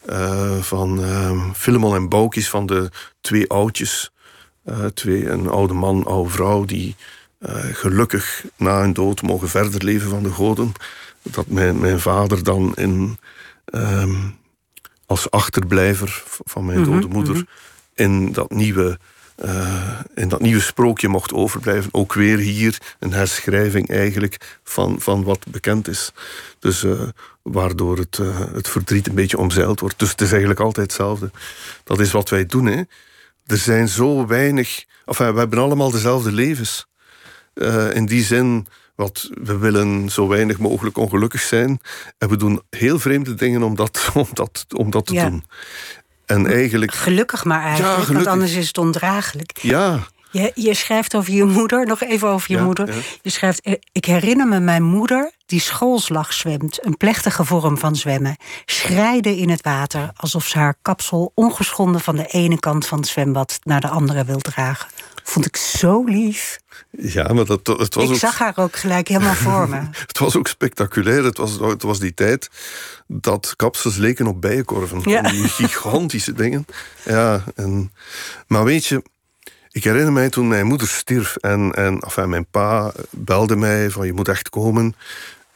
uh, van Filemon en Boukis, van de twee oudjes, twee, een oude man, een oude vrouw, die gelukkig na hun dood mogen verder leven van de goden, dat mijn, mijn vader dan in, um, als achterblijver van mijn dode moeder mm -hmm. In dat nieuwe uh, in dat nieuwe sprookje mocht overblijven. Ook weer hier een herschrijving eigenlijk van, van wat bekend is. Dus uh, waardoor het, uh, het verdriet een beetje omzeild wordt. Dus het is eigenlijk altijd hetzelfde. Dat is wat wij doen. Hè. Er zijn zo weinig... Enfin, we hebben allemaal dezelfde levens. in die zin... Wat, we willen zo weinig mogelijk ongelukkig zijn. En we doen heel vreemde dingen om dat, om dat, om dat te ja. doen. En eigenlijk... Gelukkig maar eigenlijk, ja, gelukkig. want anders is het ondraaglijk. Ja. Je, je, schrijft over je moeder, nog even over je ja, moeder. Ja. Je schrijft, eh, ik herinner me mijn moeder die schoolslag zwemt. Een plechtige vorm van zwemmen. Schrijden in het water, alsof ze haar kapsel ongeschonden... van de ene kant van het zwembad naar de andere wil dragen. Vond ik zo lief. Ja, maar dat, het was ik ook... zag haar ook gelijk helemaal voor me. het was ook spectaculair. Het was, het was die tijd dat kapsels leken op bijenkorven. Ja. Die gigantische dingen. Ja, en, maar weet je, ik herinner mij toen mijn moeder stierf en, en enfin, mijn pa belde mij van je moet echt komen.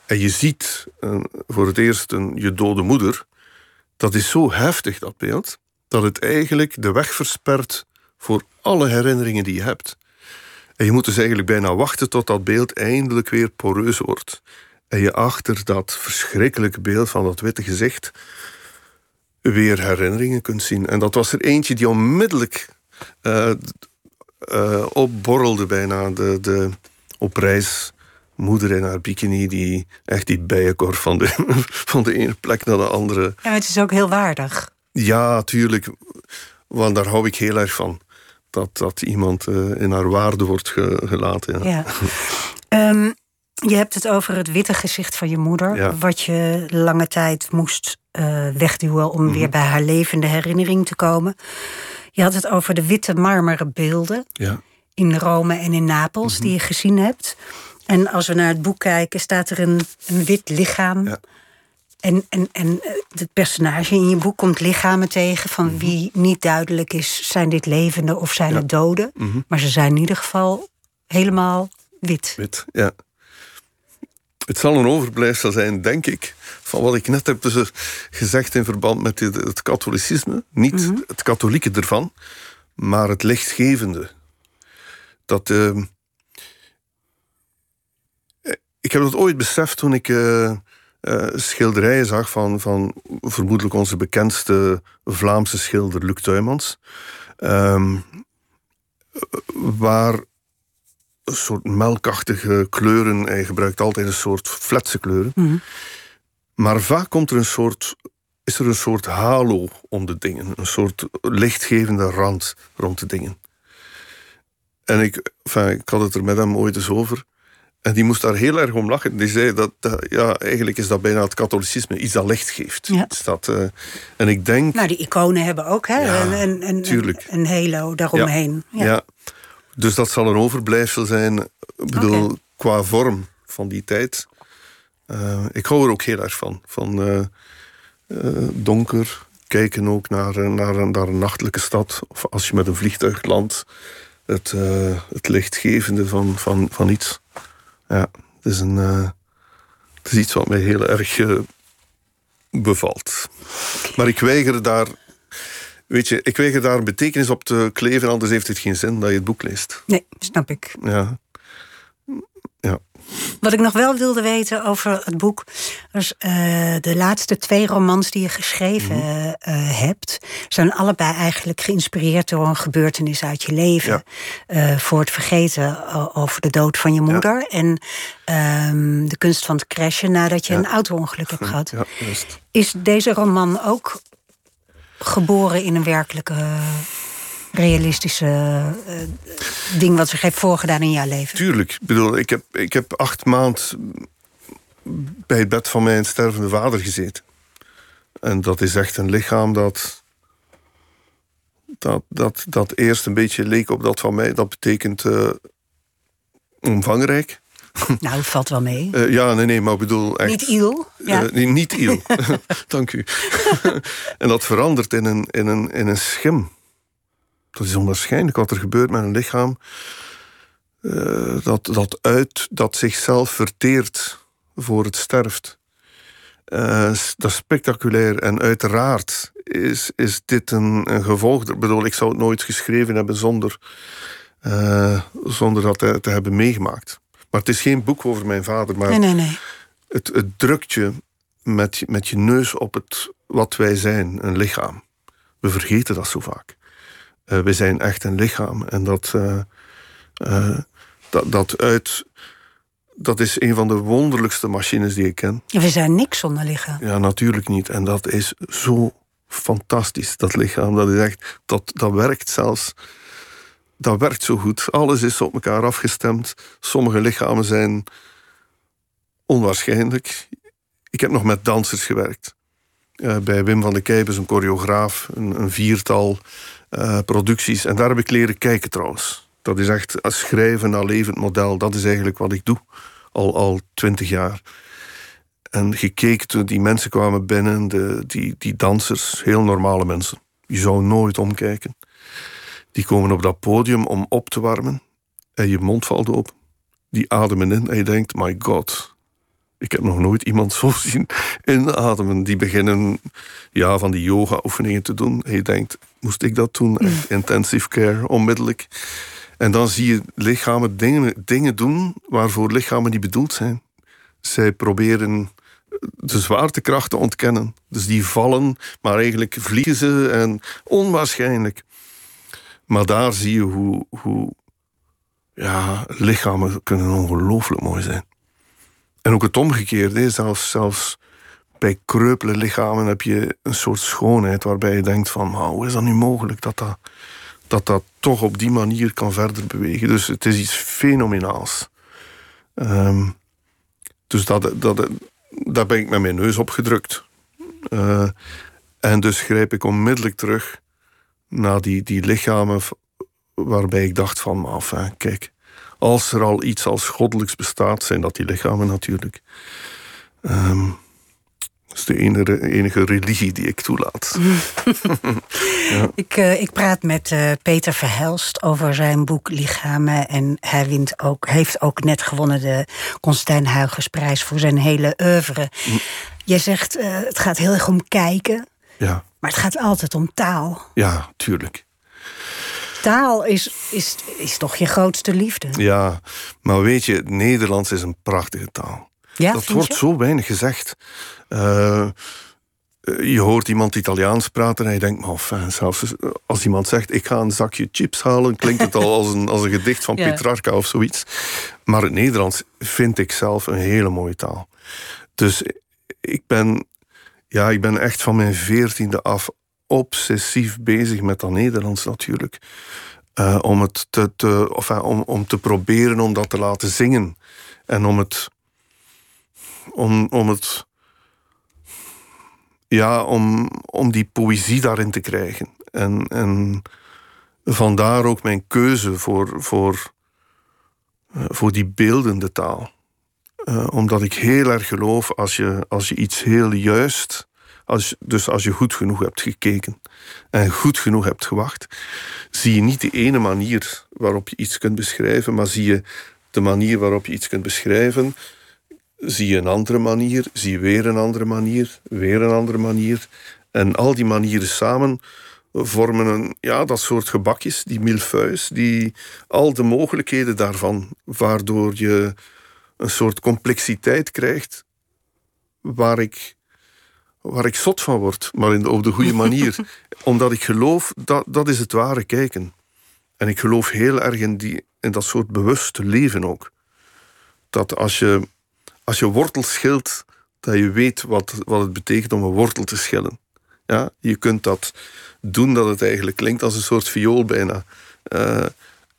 En je ziet uh, voor het eerst een, je dode moeder. Dat is zo heftig, dat beeld, dat het eigenlijk de weg verspert voor alle herinneringen die je hebt. En je moet dus eigenlijk bijna wachten tot dat beeld eindelijk weer poreus wordt. En je achter dat verschrikkelijke beeld van dat witte gezicht weer herinneringen kunt zien. En dat was er eentje die onmiddellijk uh, uh, opborrelde bijna. De, de, op reis moeder in haar bikini die echt die bijenkorf van de, van de ene plek naar de andere. Ja, het is ook heel waardig. Ja, tuurlijk. Want daar hou ik heel erg van. Dat, dat iemand uh, in haar waarde wordt ge, gelaten. Ja. ja. Um, je hebt het over het witte gezicht van je moeder. Ja. Wat je lange tijd moest uh, wegduwen om mm -hmm. weer bij haar levende herinnering te komen. Je had het over de witte marmeren beelden. Ja. In Rome en in Napels, mm -hmm. die je gezien hebt. En als we naar het boek kijken, staat er een, een wit lichaam. Ja. En, en, en het personage in je boek komt lichamen tegen van Mhm. wie niet duidelijk is: zijn dit levende of zijn Ja. het doden? Mhm. Maar ze zijn in ieder geval helemaal wit. Wit, ja. Het zal een overblijfsel zijn, denk ik, van wat ik net heb dus gezegd in verband met het, katholicisme. Niet Mhm. het katholieke ervan, maar het lichtgevende. Dat, eh, ik heb dat ooit beseft toen ik eh, eh, schilderijen zag van, van vermoedelijk onze bekendste Vlaamse schilder Luc Tuymans. Ehm, waar een soort melkachtige kleuren. Hij gebruikt altijd een soort fletse kleuren. Mhm. Maar vaak komt er een soort, is er een soort halo om de dingen. Een soort lichtgevende rand rond de dingen. En ik, enfin, ik had het er met hem ooit eens over. En die moest daar heel erg om lachen. Die zei dat, ja, eigenlijk is dat bijna het katholicisme. Iets dat licht geeft. Ja. Is dat, eh, en ik denk... Nou, die iconen hebben ook hè, Ja, tuurlijk. een halo daaromheen. Ja. ja. Dus dat zal een overblijfsel zijn, ik bedoel, qua vorm van die tijd. Eh, ik hou er ook heel erg van. Van eh, donker, kijken ook naar, naar, een- naar een nachtelijke stad. Of als je met een vliegtuig landt, het, het lichtgevende van, van, van iets. Ja, het is, een, het is iets wat mij heel erg eh, bevalt. Maar ik weiger daar Weet je, ik weiger daar een betekenis op te kleven, anders heeft het geen zin dat je het boek leest. Nee, snap ik. Ja. Wat ik nog wel wilde weten over het boek, was eh, de laatste twee romans die je geschreven Mhm. eh, hebt, zijn allebei eigenlijk geïnspireerd door een gebeurtenis uit je leven. Ja. Eh, voor het vergeten over de dood van je moeder en ehm, de kunst van het crashen nadat je Ja. een auto-ongeluk hebt gehad. Is deze roman ook geboren in een werkelijke, realistische eh, ding wat zich heeft voorgedaan in jouw leven? Tuurlijk. Ik bedoel, ik heb, ik heb acht maanden bij het bed van mijn stervende vader gezeten. En dat is echt een lichaam dat, dat, dat, dat eerst een beetje leek op dat van mij. Dat betekent eh, omvangrijk. Nou, valt wel mee. Eh, ja, nee, nee, maar ik bedoel echt... Niet iel. Ja. Nee, niet iel. Dank u. en dat verandert in een, in, een, in een schim. Dat is onwaarschijnlijk wat er gebeurt met een lichaam. eh, dat, dat uit, dat zichzelf verteert voor het sterft. Eh, dat is spectaculair. En uiteraard is, is dit een, een gevolg. Ik bedoel, ik zou het nooit geschreven hebben zonder, eh, zonder dat te, te hebben meegemaakt. Maar het is geen boek over mijn vader, maar Nee, nee, nee. het, het drukt je met, je met je neus op het, wat wij zijn, een lichaam. We vergeten dat zo vaak. Eh wij zijn echt een lichaam. En dat, eh, eh, dat, dat uit. Dat is een van de wonderlijkste machines die ik ken. We zijn niks zonder lichaam. Ja, natuurlijk niet. En dat is zo fantastisch, dat lichaam. Dat is echt, dat, dat werkt zelfs. Dat werkt zo goed. Alles is op elkaar afgestemd. Sommige lichamen zijn onwaarschijnlijk. Ik heb nog met dansers gewerkt. Bij Wim van de Kijp een choreograaf, een, een viertal eh, producties. En daar heb ik leren kijken trouwens. Dat is echt schrijven naar levend model. Dat is eigenlijk wat ik doe. Al, al twintig jaar. En gekeken die mensen kwamen binnen, de, die, die dansers, heel normale mensen. Je zou nooit omkijken. Die komen op dat podium om op te warmen. En je mond valt open. Die ademen in en je denkt, my god. Ik heb nog nooit iemand zo zien inademen. Die beginnen ja, van die yoga-oefeningen te doen. En je denkt, moest ik dat doen? Echt intensive care, onmiddellijk. En dan zie je lichamen dingen, dingen doen waarvoor lichamen niet bedoeld zijn. Zij proberen de zwaartekracht te ontkennen. Dus die vallen, maar eigenlijk vliegen ze en onwaarschijnlijk. Maar daar zie je hoe, hoe ja, lichamen kunnen ongelooflijk mooi zijn. En ook het omgekeerde, zelfs, zelfs bij kreupele lichamen heb je een soort schoonheid waarbij je denkt van, hoe is dat nu mogelijk dat dat, dat dat toch op die manier kan verder bewegen. Dus het is iets fenomenaals. Ehm, dus dat, dat, daar ben ik met mijn neus op gedrukt. Uh, en dus grijp ik onmiddellijk terug naar die, die lichamen waarbij ik dacht van, kijk, als er al iets als goddelijks bestaat, zijn dat die lichamen natuurlijk. Um, dat is de enige, enige religie die ik toelaat. ja. ik, uh, ik praat met uh, Peter Verhelst over zijn boek Lichamen. En hij wint ook, heeft ook net gewonnen de Constijn Huygensprijs voor zijn hele oeuvre. Mm. Jij zegt, uh, het gaat heel erg om kijken. Ja. Maar het gaat altijd om taal. Ja, tuurlijk. Taal is, is, is toch je grootste liefde? Ja, maar weet je, het Nederlands is een prachtige taal. Ja, dat wordt zo weinig gezegd. Uh, je hoort iemand Italiaans praten en je denkt, maar enfin, zelfs als iemand zegt, ik ga een zakje chips halen, klinkt het al als een, als een gedicht van ja. Petrarca of zoiets. Maar het Nederlands vind ik zelf een hele mooie taal. Dus ik ben, ja, ik ben echt van mijn veertiende af obsessief bezig met dat Nederlands natuurlijk. Uh, om het te, te of, om, om te proberen om dat te laten zingen. En om het. Om, om het. Ja, om, om die poëzie daarin te krijgen. En, en vandaar ook mijn keuze voor, voor, uh, voor die beeldende taal. Omdat ik heel erg geloof als je, als je iets heel juist als, dus als je goed genoeg hebt gekeken en goed genoeg hebt gewacht, zie je niet de ene manier waarop je iets kunt beschrijven, maar zie je de manier waarop je iets kunt beschrijven, zie je een andere manier, zie je weer een andere manier, weer een andere manier. En al die manieren samen vormen een, ja, dat soort gebakjes, die milfeuilles, die al de mogelijkheden daarvan, waardoor je een soort complexiteit krijgt, waar ik waar ik zot van word, maar in de, op de goede manier. Omdat ik geloof, dat, dat is het ware kijken. En ik geloof heel erg in, die, in dat soort bewuste leven ook. Dat als je, als je wortel schilt, dat je weet wat, wat het betekent om een wortel te schillen. Ja, je kunt dat doen dat het eigenlijk klinkt als een soort viool bijna. Uh,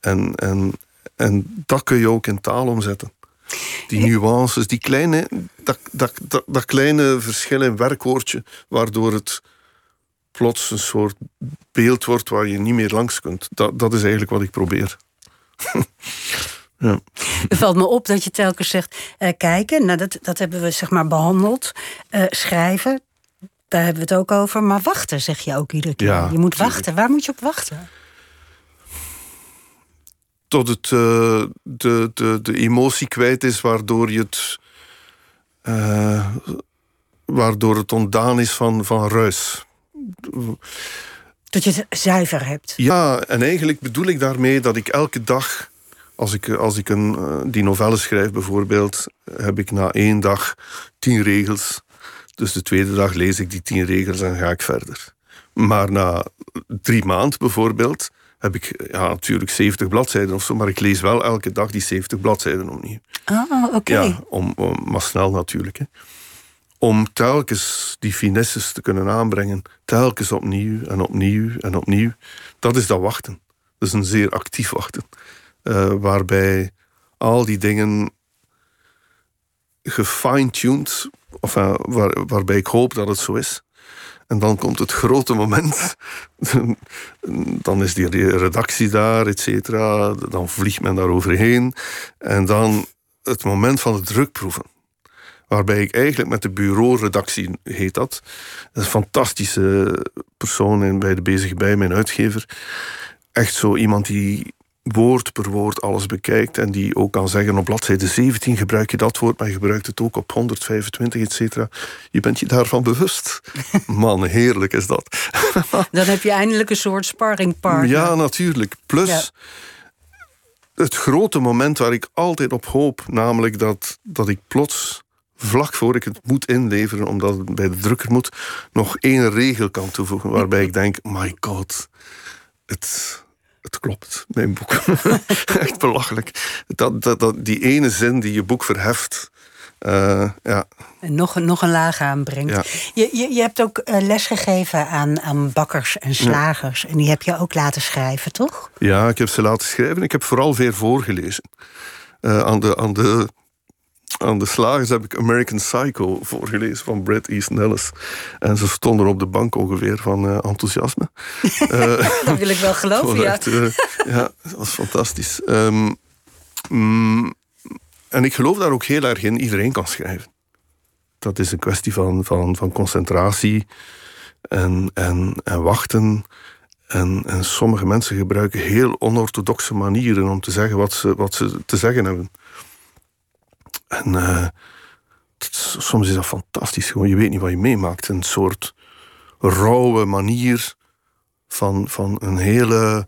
en, en, en dat kun je ook in taal omzetten. Die nuances, die kleine, dat, dat, dat, dat kleine verschil in werkwoordje, waardoor het plots een soort beeld wordt waar je niet meer langs kunt. Dat, dat is eigenlijk wat ik probeer. ja. Het valt me op dat je telkens zegt uh, kijken. Nou, dat, dat hebben we zeg maar behandeld. Uh, schrijven, daar hebben we het ook over. Maar wachten, zeg je ook iedere keer. Ja, je moet wachten. Waar moet je op wachten? Tot het uh, de, de, de emotie kwijt is waardoor je het uh, waardoor het ontdaan is van, van ruis. Dat je het zuiver hebt. Ja, en eigenlijk bedoel ik daarmee dat ik elke dag, als ik, als ik een, uh, die novelle schrijf bijvoorbeeld, heb ik na één dag tien regels. Dus de tweede dag lees ik die tien regels en ga ik verder. Maar na drie maanden bijvoorbeeld, heb ik ja, natuurlijk 70 bladzijden of zo, maar ik lees wel elke dag die 70 bladzijden opnieuw. Ah, oké. Okay. Ja, om, om, maar snel natuurlijk. Hè. Om telkens die finesses te kunnen aanbrengen, telkens opnieuw en opnieuw en opnieuw. Dat is dat wachten. Dat is een zeer actief wachten. Uh, waarbij al die dingen gefine-tuned, of uh, waar, waarbij ik hoop dat het zo is, en dan komt het grote moment. dan is die redactie daar, et cetera. Dan vliegt men daar overheen. En dan het moment van het drukproeven. Waarbij ik eigenlijk met de bureauredactie, heet dat. Een fantastische persoon bij de Bezig Bij, mijn uitgever. Echt zo iemand die woord per woord alles bekijkt en die ook kan zeggen op bladzijde 17 gebruik je dat woord, maar je gebruikt het ook op 125, et cetera. Je bent je daarvan bewust. Man, heerlijk is dat. Dan heb je eindelijk een soort sparringpartner. Ja, natuurlijk. Plus ja. het grote moment waar ik altijd op hoop, namelijk dat, dat ik plots vlak voor ik het moet inleveren, omdat het bij de drukker moet, nog één regel kan toevoegen waarbij ik denk, my god, het het klopt, mijn boek. Echt belachelijk. Dat, dat, dat, die ene zin die je boek verheft. Uh, ja. En nog, nog een laag aanbrengt. Ja. Je, je, je hebt ook uh, lesgegeven aan, aan bakkers en slagers. En die heb je ook laten schrijven, toch? Ja, ik heb ze laten schrijven. Ik heb vooral weer voorgelezen. Uh, aan, de, aan de aan de slagers heb ik American Psycho voorgelezen van Bret Easton Ellis. En ze stonden op de bank ongeveer van uh, enthousiasme. uh, dat wil ik wel geloven, ja. Echt, uh, ja, dat was fantastisch. Um, mm, en ik geloof daar ook heel erg in, iedereen kan schrijven. Dat is een kwestie van, van, van concentratie en, en, en wachten. En, en sommige mensen gebruiken heel onorthodoxe manieren om te zeggen wat ze, wat ze te zeggen hebben. En uh, soms is dat fantastisch. Gewoon, je weet niet wat je meemaakt. Een soort rauwe manier van, van een hele.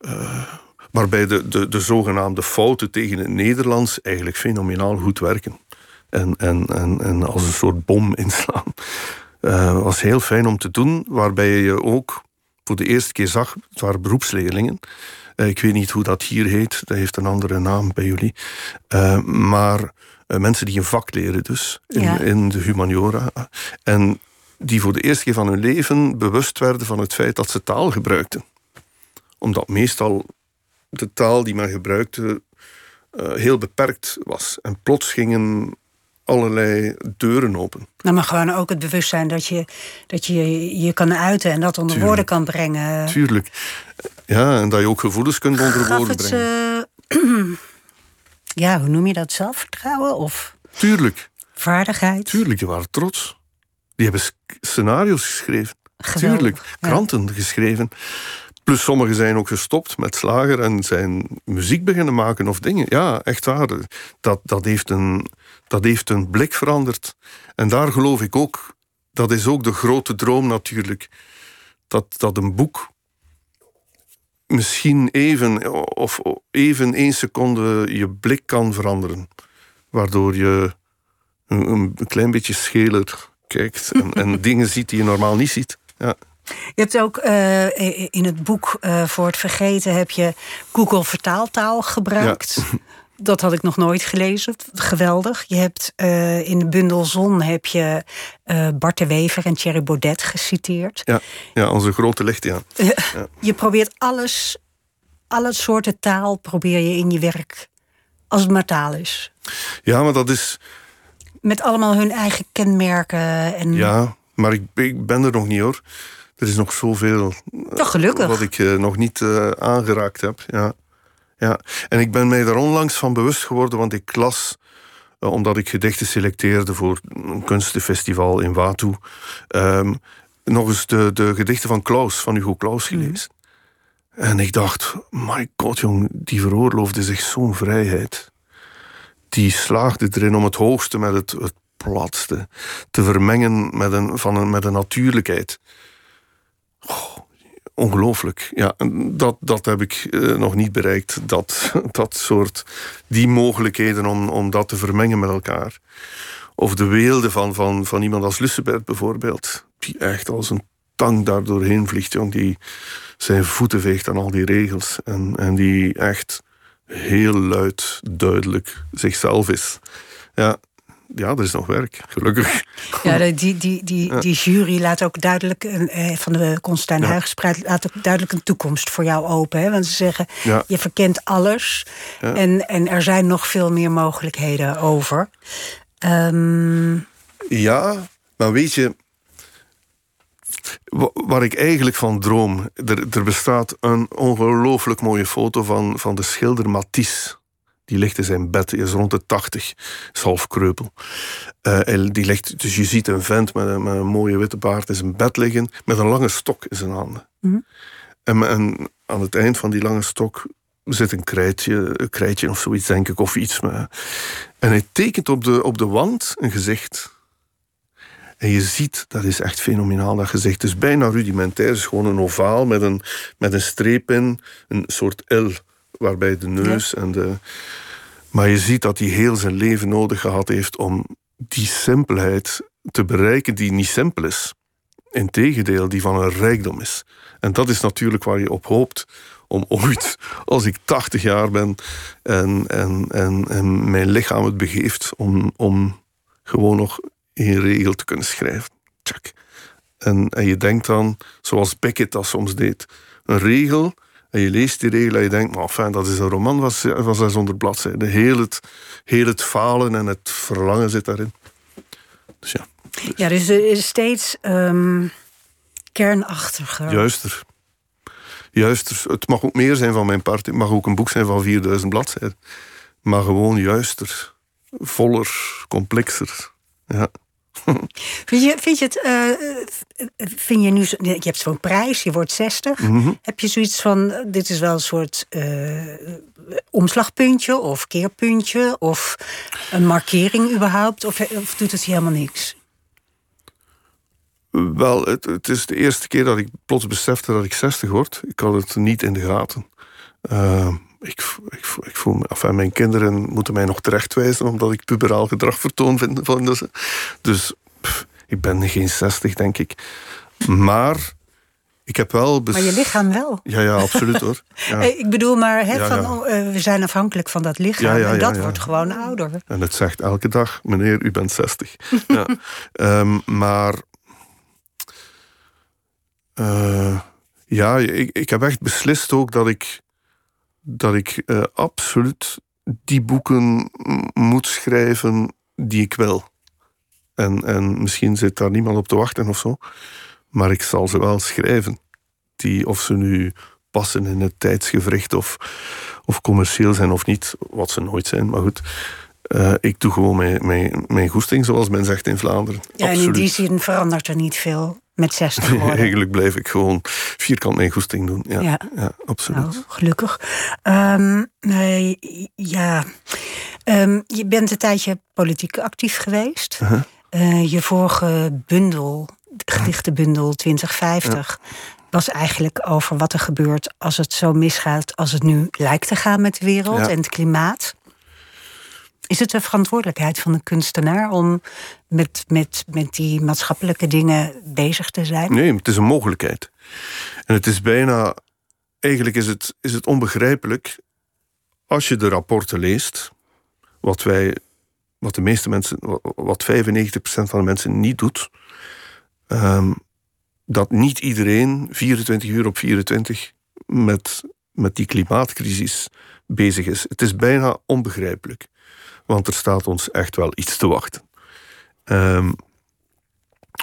Uh, waarbij de, de, de zogenaamde fouten tegen het Nederlands eigenlijk fenomenaal goed werken. En, en, en, en als een soort bom inslaan. Uh, was heel fijn om te doen, waarbij je ook voor de eerste keer zag, het waren beroepsleerlingen. Ik weet niet hoe dat hier heet, dat heeft een andere naam bij jullie. Maar mensen die een vak leren dus, in, Ja. in de humaniora. En die voor de eerste keer van hun leven bewust werden van het feit dat ze taal gebruikten. Omdat meestal de taal die men gebruikte uh, heel beperkt was. En plots gingen allerlei deuren open. Nou, maar gewoon ook het bewustzijn dat je dat je, je kan uiten en dat onder Tuurlijk. woorden kan brengen. Tuurlijk. Ja, en dat je ook gevoelens kunt onder Gaf woorden het brengen. ja, hoe noem je dat? Zelfvertrouwen of Tuurlijk, vaardigheid? tuurlijk, die waren trots. Die hebben sc- scenario's geschreven. Geweldig, Tuurlijk, ja. kranten geschreven. Plus sommigen zijn ook gestopt met slager en zijn muziek beginnen maken of dingen. Ja, echt waar. Dat, dat, heeft een, dat heeft een blik veranderd. En daar geloof ik ook, dat is ook de grote droom natuurlijk. Dat, dat een boek misschien even of even één seconde je blik kan veranderen. Waardoor je een, een klein beetje scheler kijkt en, en dingen ziet die je normaal niet ziet. Ja. Je hebt ook uh, in het boek uh, voor het vergeten heb je Google vertaaltaal gebruikt. Ja. Dat had ik nog nooit gelezen. Geweldig. Je hebt uh, in de bundel Zon heb je Bart de Wever en Thierry Baudet geciteerd. Ja, ja onze grote licht, ja. ja. Je probeert alles, alle soorten taal probeer je in je werk, als het maar taal is. Ja, maar dat is... Met allemaal hun eigen kenmerken. En... Ja, maar ik, ik ben er nog niet hoor. Er is nog zoveel ja, gelukkig. wat ik uh, nog niet uh, aangeraakt heb. Ja. Ja. En ik ben mij daar onlangs van bewust geworden, want ik las, uh, omdat ik gedichten selecteerde voor een kunstenfestival in Watu, um, nog eens de, de gedichten van Klaus, van Hugo Claus gelezen. Mm. En ik dacht, my god jong, die veroorloofde zich zo'n vrijheid. Die slaagde erin om het hoogste met het, het platste te vermengen met een, van een, met een natuurlijkheid. Oh, ongelooflijk. Ja, dat, dat heb ik uh, nog niet bereikt. Dat, dat soort, die mogelijkheden om, om dat te vermengen met elkaar. Of de weelde van, van, van iemand als Lussebert bijvoorbeeld. Die echt als een tang daar doorheen vliegt. Jong, die zijn voeten veegt aan al die regels. En, en die echt heel luid, duidelijk zichzelf is. Ja, ja, er is nog werk, gelukkig. Ja, die, die, die, ja. die jury laat ook duidelijk, eh, van de Constantijn ja. Laat ook duidelijk een toekomst voor jou open. Hè? Want ze zeggen, ja. je verkent alles en, en er zijn nog veel meer mogelijkheden over. Um... Ja, maar weet je, waar ik eigenlijk van droom, er, er bestaat een ongelooflijk mooie foto van, van de schilder Matisse. Die ligt in zijn bed, hij is rond de 80, is half kreupel. Uh, die ligt, dus je ziet een vent met een, met een, mooie witte baard in zijn bed liggen, met een lange stok in zijn handen. Mm. En, en, aan het eind van die lange stok zit een krijtje, een krijtje of zoiets, denk ik, of iets. Maar, en hij tekent op de, op de wand een gezicht. En je ziet, dat is echt fenomenaal, dat gezicht. Het is bijna rudimentair, het is gewoon een ovaal met een, met een streep in, een soort L waarbij de neus ja. en de. Maar je ziet dat hij heel zijn leven nodig gehad heeft om die simpelheid te bereiken, die niet simpel is. Integendeel, die van een rijkdom is. En dat is natuurlijk waar je op hoopt om ooit, als ik 80 jaar ben en, en, en, en mijn lichaam het begeeft, om, om gewoon nog een regel te kunnen schrijven. Tjak. En, en je denkt dan, zoals Beckett dat soms deed, een regel, en je leest die regel en je denkt, maar enfin, dat is een roman van, van 600 bladzijden. Heel het, heel het falen en het verlangen zit daarin. Dus ja. Ja, dus er is steeds um, kernachtiger. Juister. Juister. Het mag ook meer zijn van mijn part. Het mag ook een boek zijn van 4000 bladzijden. Maar gewoon juister. Voller, complexer. Ja. Vind je, vind je het, uh, vind je nu, je hebt zo'n prijs, je wordt 60. Mhm. Heb je zoiets van, dit is wel een soort uh, omslagpuntje of keerpuntje of een markering überhaupt? Of, of doet het helemaal niks? Wel, het, het, is de eerste keer dat ik plots besefte dat ik 60 word. Ik had het niet in de gaten. Uh, ik, ik, ik, voel me, enfin, mijn kinderen moeten mij nog terechtwijzen omdat ik puberaal gedrag vertoon. Vind, dus dus ik ben geen 60, denk ik. Maar ik heb wel. Maar je lichaam wel. Ja, ja, absoluut hoor. Ja. ik bedoel maar, he, van, oh, eh, we zijn afhankelijk van dat lichaam. en dat wordt gewoon ouder. En het zegt elke dag, meneer, u bent 60. ja. Um, maar uh, ja, ik, ik heb echt beslist ook dat ik, dat ik uh, absoluut die boeken moet schrijven die ik wil. En, en misschien zit daar niemand op te wachten of zo. Maar ik zal ze wel schrijven. Die, of ze nu passen in het tijdsgevricht of, of commercieel zijn of niet. Wat ze nooit zijn, maar goed. Uh, ik doe gewoon mijn, mijn, mijn goesting, zoals men zegt in Vlaanderen. Ja, en in die zin verandert er niet veel met 60 worden. Eigenlijk blijf ik gewoon vierkant mijn goesting doen. Ja, ja. absoluut. Nou, gelukkig. Um, nee, ja, um, je bent een tijdje politiek actief geweest. Uh -huh. uh, je vorige bundel, de gedichtenbundel 2050... Ja. was eigenlijk over wat er gebeurt als het zo misgaat... als het nu lijkt te gaan met de wereld ja. en het klimaat. Is het de verantwoordelijkheid van een kunstenaar om met, met, met die maatschappelijke dingen bezig te zijn? Nee, het is een mogelijkheid. En het is bijna. Eigenlijk is het, is het onbegrijpelijk als je de rapporten leest, wat wij, wat de meeste mensen, wat 95% van de mensen niet doet, um, dat niet iedereen 24 uur op 24 met, met die klimaatcrisis bezig is. Het is bijna onbegrijpelijk. Want er staat ons echt wel iets te wachten. Um,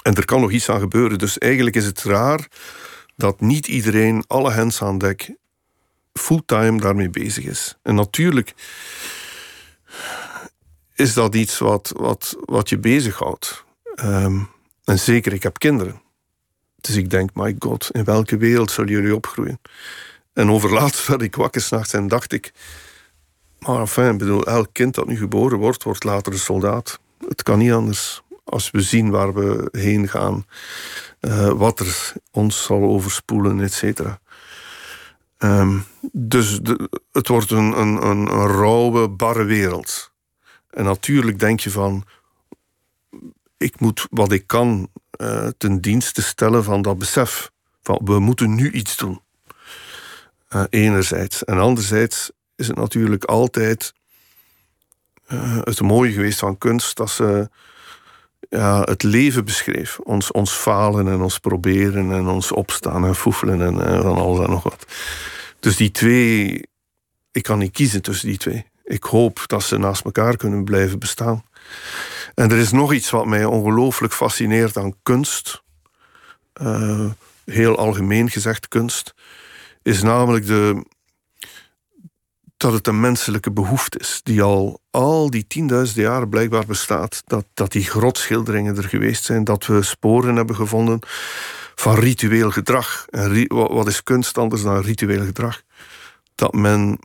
en er kan nog iets aan gebeuren. Dus eigenlijk is het raar dat niet iedereen, alle hens aan dek, fulltime daarmee bezig is. En natuurlijk is dat iets wat, wat, wat je bezighoudt. Um, en zeker, ik heb kinderen. Dus ik denk, my god, in welke wereld zullen jullie opgroeien? En overlaatst werd ik wakker s'nachts en dacht ik... Maar enfin, bedoel, elk kind dat nu geboren wordt, wordt later een soldaat. Het kan niet anders. Als we zien waar we heen gaan, uh, wat er ons zal overspoelen, et cetera. Um, dus de, het wordt een, een, een, rauwe, barre wereld. En natuurlijk denk je van, ik moet wat ik kan uh, ten dienste stellen van dat besef. Van, we moeten nu iets doen. Uh, enerzijds. En anderzijds is het natuurlijk altijd uh, het mooie geweest van kunst dat ze ja, het leven beschreef. Ons, ons falen en ons proberen en ons opstaan en foefelen en, en van alles en nog wat. Dus die twee, ik kan niet kiezen tussen die twee. Ik hoop dat ze naast elkaar kunnen blijven bestaan. En er is nog iets wat mij ongelooflijk fascineert aan kunst. Uh, heel algemeen gezegd kunst. Is namelijk de, dat het een menselijke behoefte is, die al al die tienduizenden jaren blijkbaar bestaat. Dat, dat die grotschilderingen er geweest zijn, dat we sporen hebben gevonden van ritueel gedrag. En wat is kunst anders dan ritueel gedrag? Dat men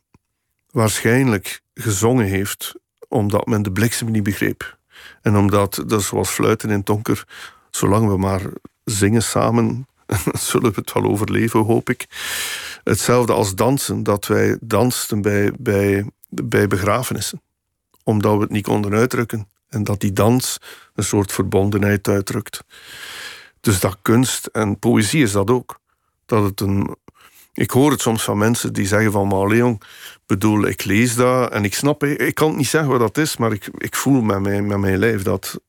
waarschijnlijk gezongen heeft omdat men de bliksem niet begreep. En omdat, dat zoals fluiten in het donker, zolang we maar zingen samen, zullen we het wel overleven, hoop ik. Hetzelfde als dansen, dat wij dansten bij, bij, bij begrafenissen. Omdat we het niet konden uitdrukken. En dat die dans een soort verbondenheid uitdrukt. Dus dat kunst en poëzie is dat ook. Dat het een, ik hoor het soms van mensen die zeggen van... maar Leon, bedoel, ik lees dat en ik snap... Ik kan het niet zeggen wat dat is, maar ik, ik voel met mijn, met mijn lijf dat...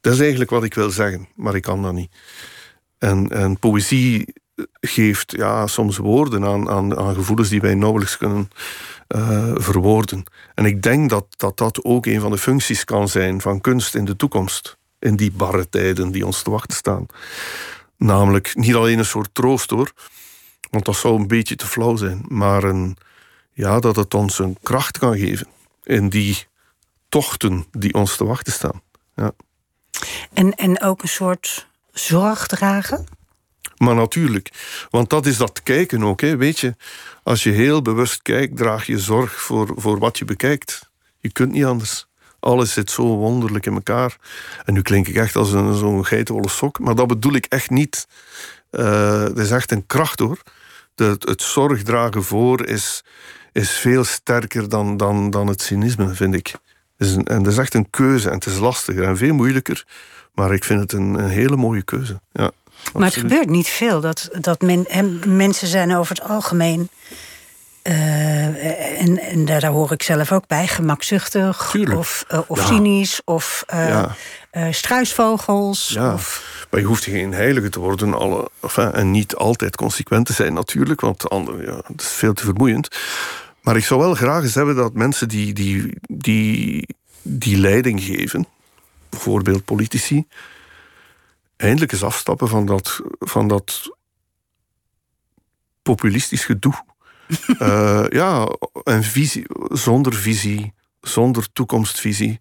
Dat is eigenlijk wat ik wil zeggen, maar ik kan dat niet. En, en poëzie geeft ja, soms woorden aan, aan, aan gevoelens die wij nauwelijks kunnen uh, verwoorden. En ik denk dat, dat dat ook een van de functies kan zijn van kunst in de toekomst. In die barre tijden die ons te wachten staan. Namelijk niet alleen een soort troost hoor, want dat zou een beetje te flauw zijn, maar een, ja, dat het ons een kracht kan geven in die tochten die ons te wachten staan. Ja. En, en ook een soort zorg dragen? Maar natuurlijk, want dat is dat kijken ook. Hè. Weet je, als je heel bewust kijkt, draag je zorg voor, voor wat je bekijkt. Je kunt niet anders. Alles zit zo wonderlijk in elkaar. En nu klink ik echt als een, zo'n geitenwolle sok, maar dat bedoel ik echt niet. Uh, dat is echt een kracht hoor. De, het zorg dragen voor is, is veel sterker dan, dan, dan het cynisme, vind ik. Is een, en dat is echt een keuze en het is lastiger en veel moeilijker. Maar ik vind het een, een hele mooie keuze. Ja. Maar het gebeurt niet veel. Dat, dat men, mensen zijn over het algemeen. Uh, en, en daar, hoor ik zelf ook bij, gemakzuchtig of, uh, of cynisch of uh, struisvogels. Ja. Of... Maar je hoeft geen heilige te worden alle, enfin, en niet altijd consequent te zijn natuurlijk, want andere, ja, dat is veel te vermoeiend. Maar ik zou wel graag eens hebben dat mensen die, die, die, die leiding geven, bijvoorbeeld politici, eindelijk eens afstappen van dat, van dat populistisch gedoe. uh, ja, een visie, zonder visie, zonder toekomstvisie.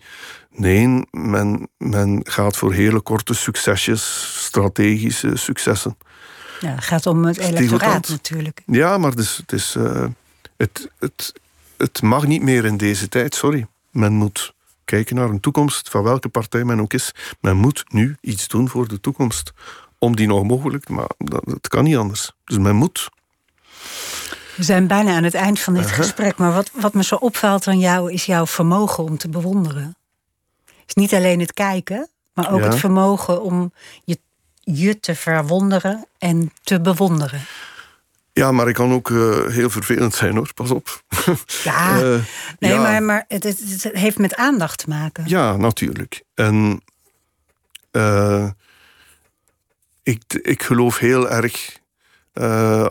Nee, men, men gaat voor hele korte succesjes, strategische successen. Ja, het gaat om het electoraat natuurlijk. Ja, maar dus, het, is, uh, het, het, het mag niet meer in deze tijd, sorry. Men moet kijken naar een toekomst, van welke partij men ook is. Men moet nu iets doen voor de toekomst. Om die nog mogelijk, maar dat, dat kan niet anders. Dus men moet. We zijn bijna aan het eind van dit uh -huh. gesprek. Maar wat, wat me zo opvalt aan jou is jouw vermogen om te bewonderen. Het is niet alleen het kijken, maar ook Ja. het vermogen om je, je te verwonderen en te bewonderen. Ja, maar ik kan ook eh, heel vervelend zijn hoor, pas op. Ja, Eh, nee, ja. maar, maar het, het, heeft met aandacht te maken. Ja, natuurlijk. En eh, ik, ik geloof heel erg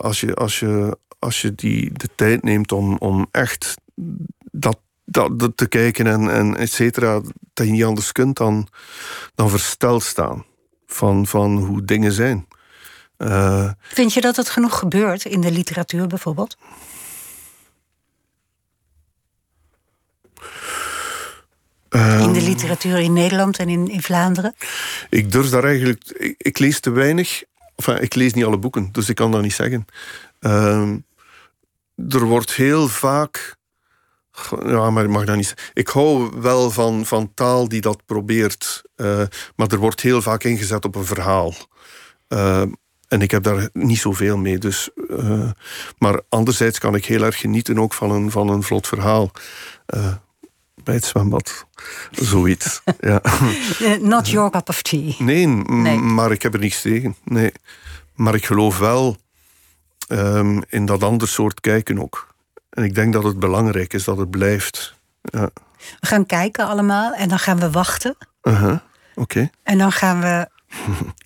als je, als je, als je die, de tijd neemt om, om echt dat, dat, dat te kijken en, en et cetera, dat je niet anders kunt dan, dan versteld staan van, van hoe dingen zijn. Eh, Vind je dat het genoeg gebeurt in de literatuur bijvoorbeeld? ehm, In de literatuur in Nederland en in, in Vlaanderen? Ik durf daar eigenlijk. Ik, ik lees te weinig. Enfin, ik lees niet alle boeken, dus ik kan dat niet zeggen. Ehm, er wordt heel vaak. Ja, maar ik mag dat niet zeggen. Ik hou wel van, van taal die dat probeert. eh, maar er wordt heel vaak ingezet op een verhaal. Ehm, en ik heb daar niet zoveel mee. Dus, eh, maar anderzijds kan ik heel erg genieten ook van een, van een vlot verhaal. Eh, bij het zwembad. Zoiets. ja. Eh, not your cup of tea. Nee, maar ik heb er niets tegen. Nee. Maar ik geloof wel ehm, in dat ander soort kijken ook. En ik denk dat het belangrijk is dat het blijft. Ja. We gaan kijken allemaal en dan gaan we wachten. Uh-huh. Oké. En dan gaan we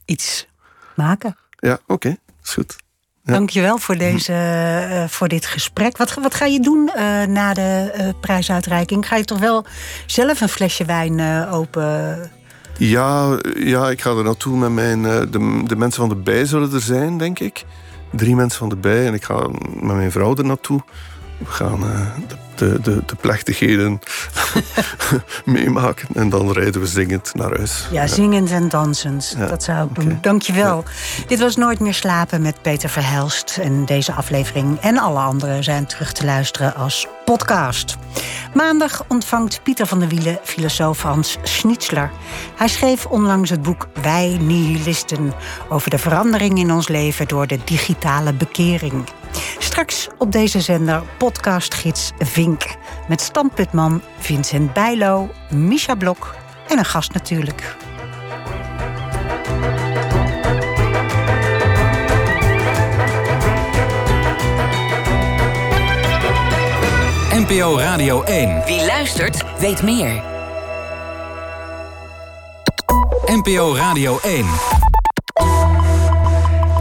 iets maken. Ja, oké. Is goed. Ja. Dankjewel voor, deze, eh, voor dit gesprek. Wat, wat ga je doen eh, na de eh, prijsuitreiking? Ga je toch wel zelf een flesje wijn open? Ja, ja, ik ga er naartoe met mijn... de, de mensen van de bij zullen er zijn, denk ik. Drie mensen van de bij. En ik ga met mijn vrouw er naartoe. We gaan de, de, de, de plechtigheden meemaken. En dan rijden we zingend naar huis. Ja, zingend en dansend. Ja, Dat zou ik doen. Dankjewel. Dit was Nooit meer slapen met Peter Verhelst. En deze aflevering en alle andere zijn terug te luisteren als podcast. Maandag ontvangt Pieter van der Wielen filosoof Hans Schnitzler. Hij schreef onlangs het boek Wij Nihilisten... over de verandering in ons leven door de digitale bekering. Straks op deze zender podcastgids Vink... Met standpuntman Vincent Bijlo, Misha Blok en een gast natuurlijk. NPO Radio 1. Wie luistert, weet meer. NPO Radio 1.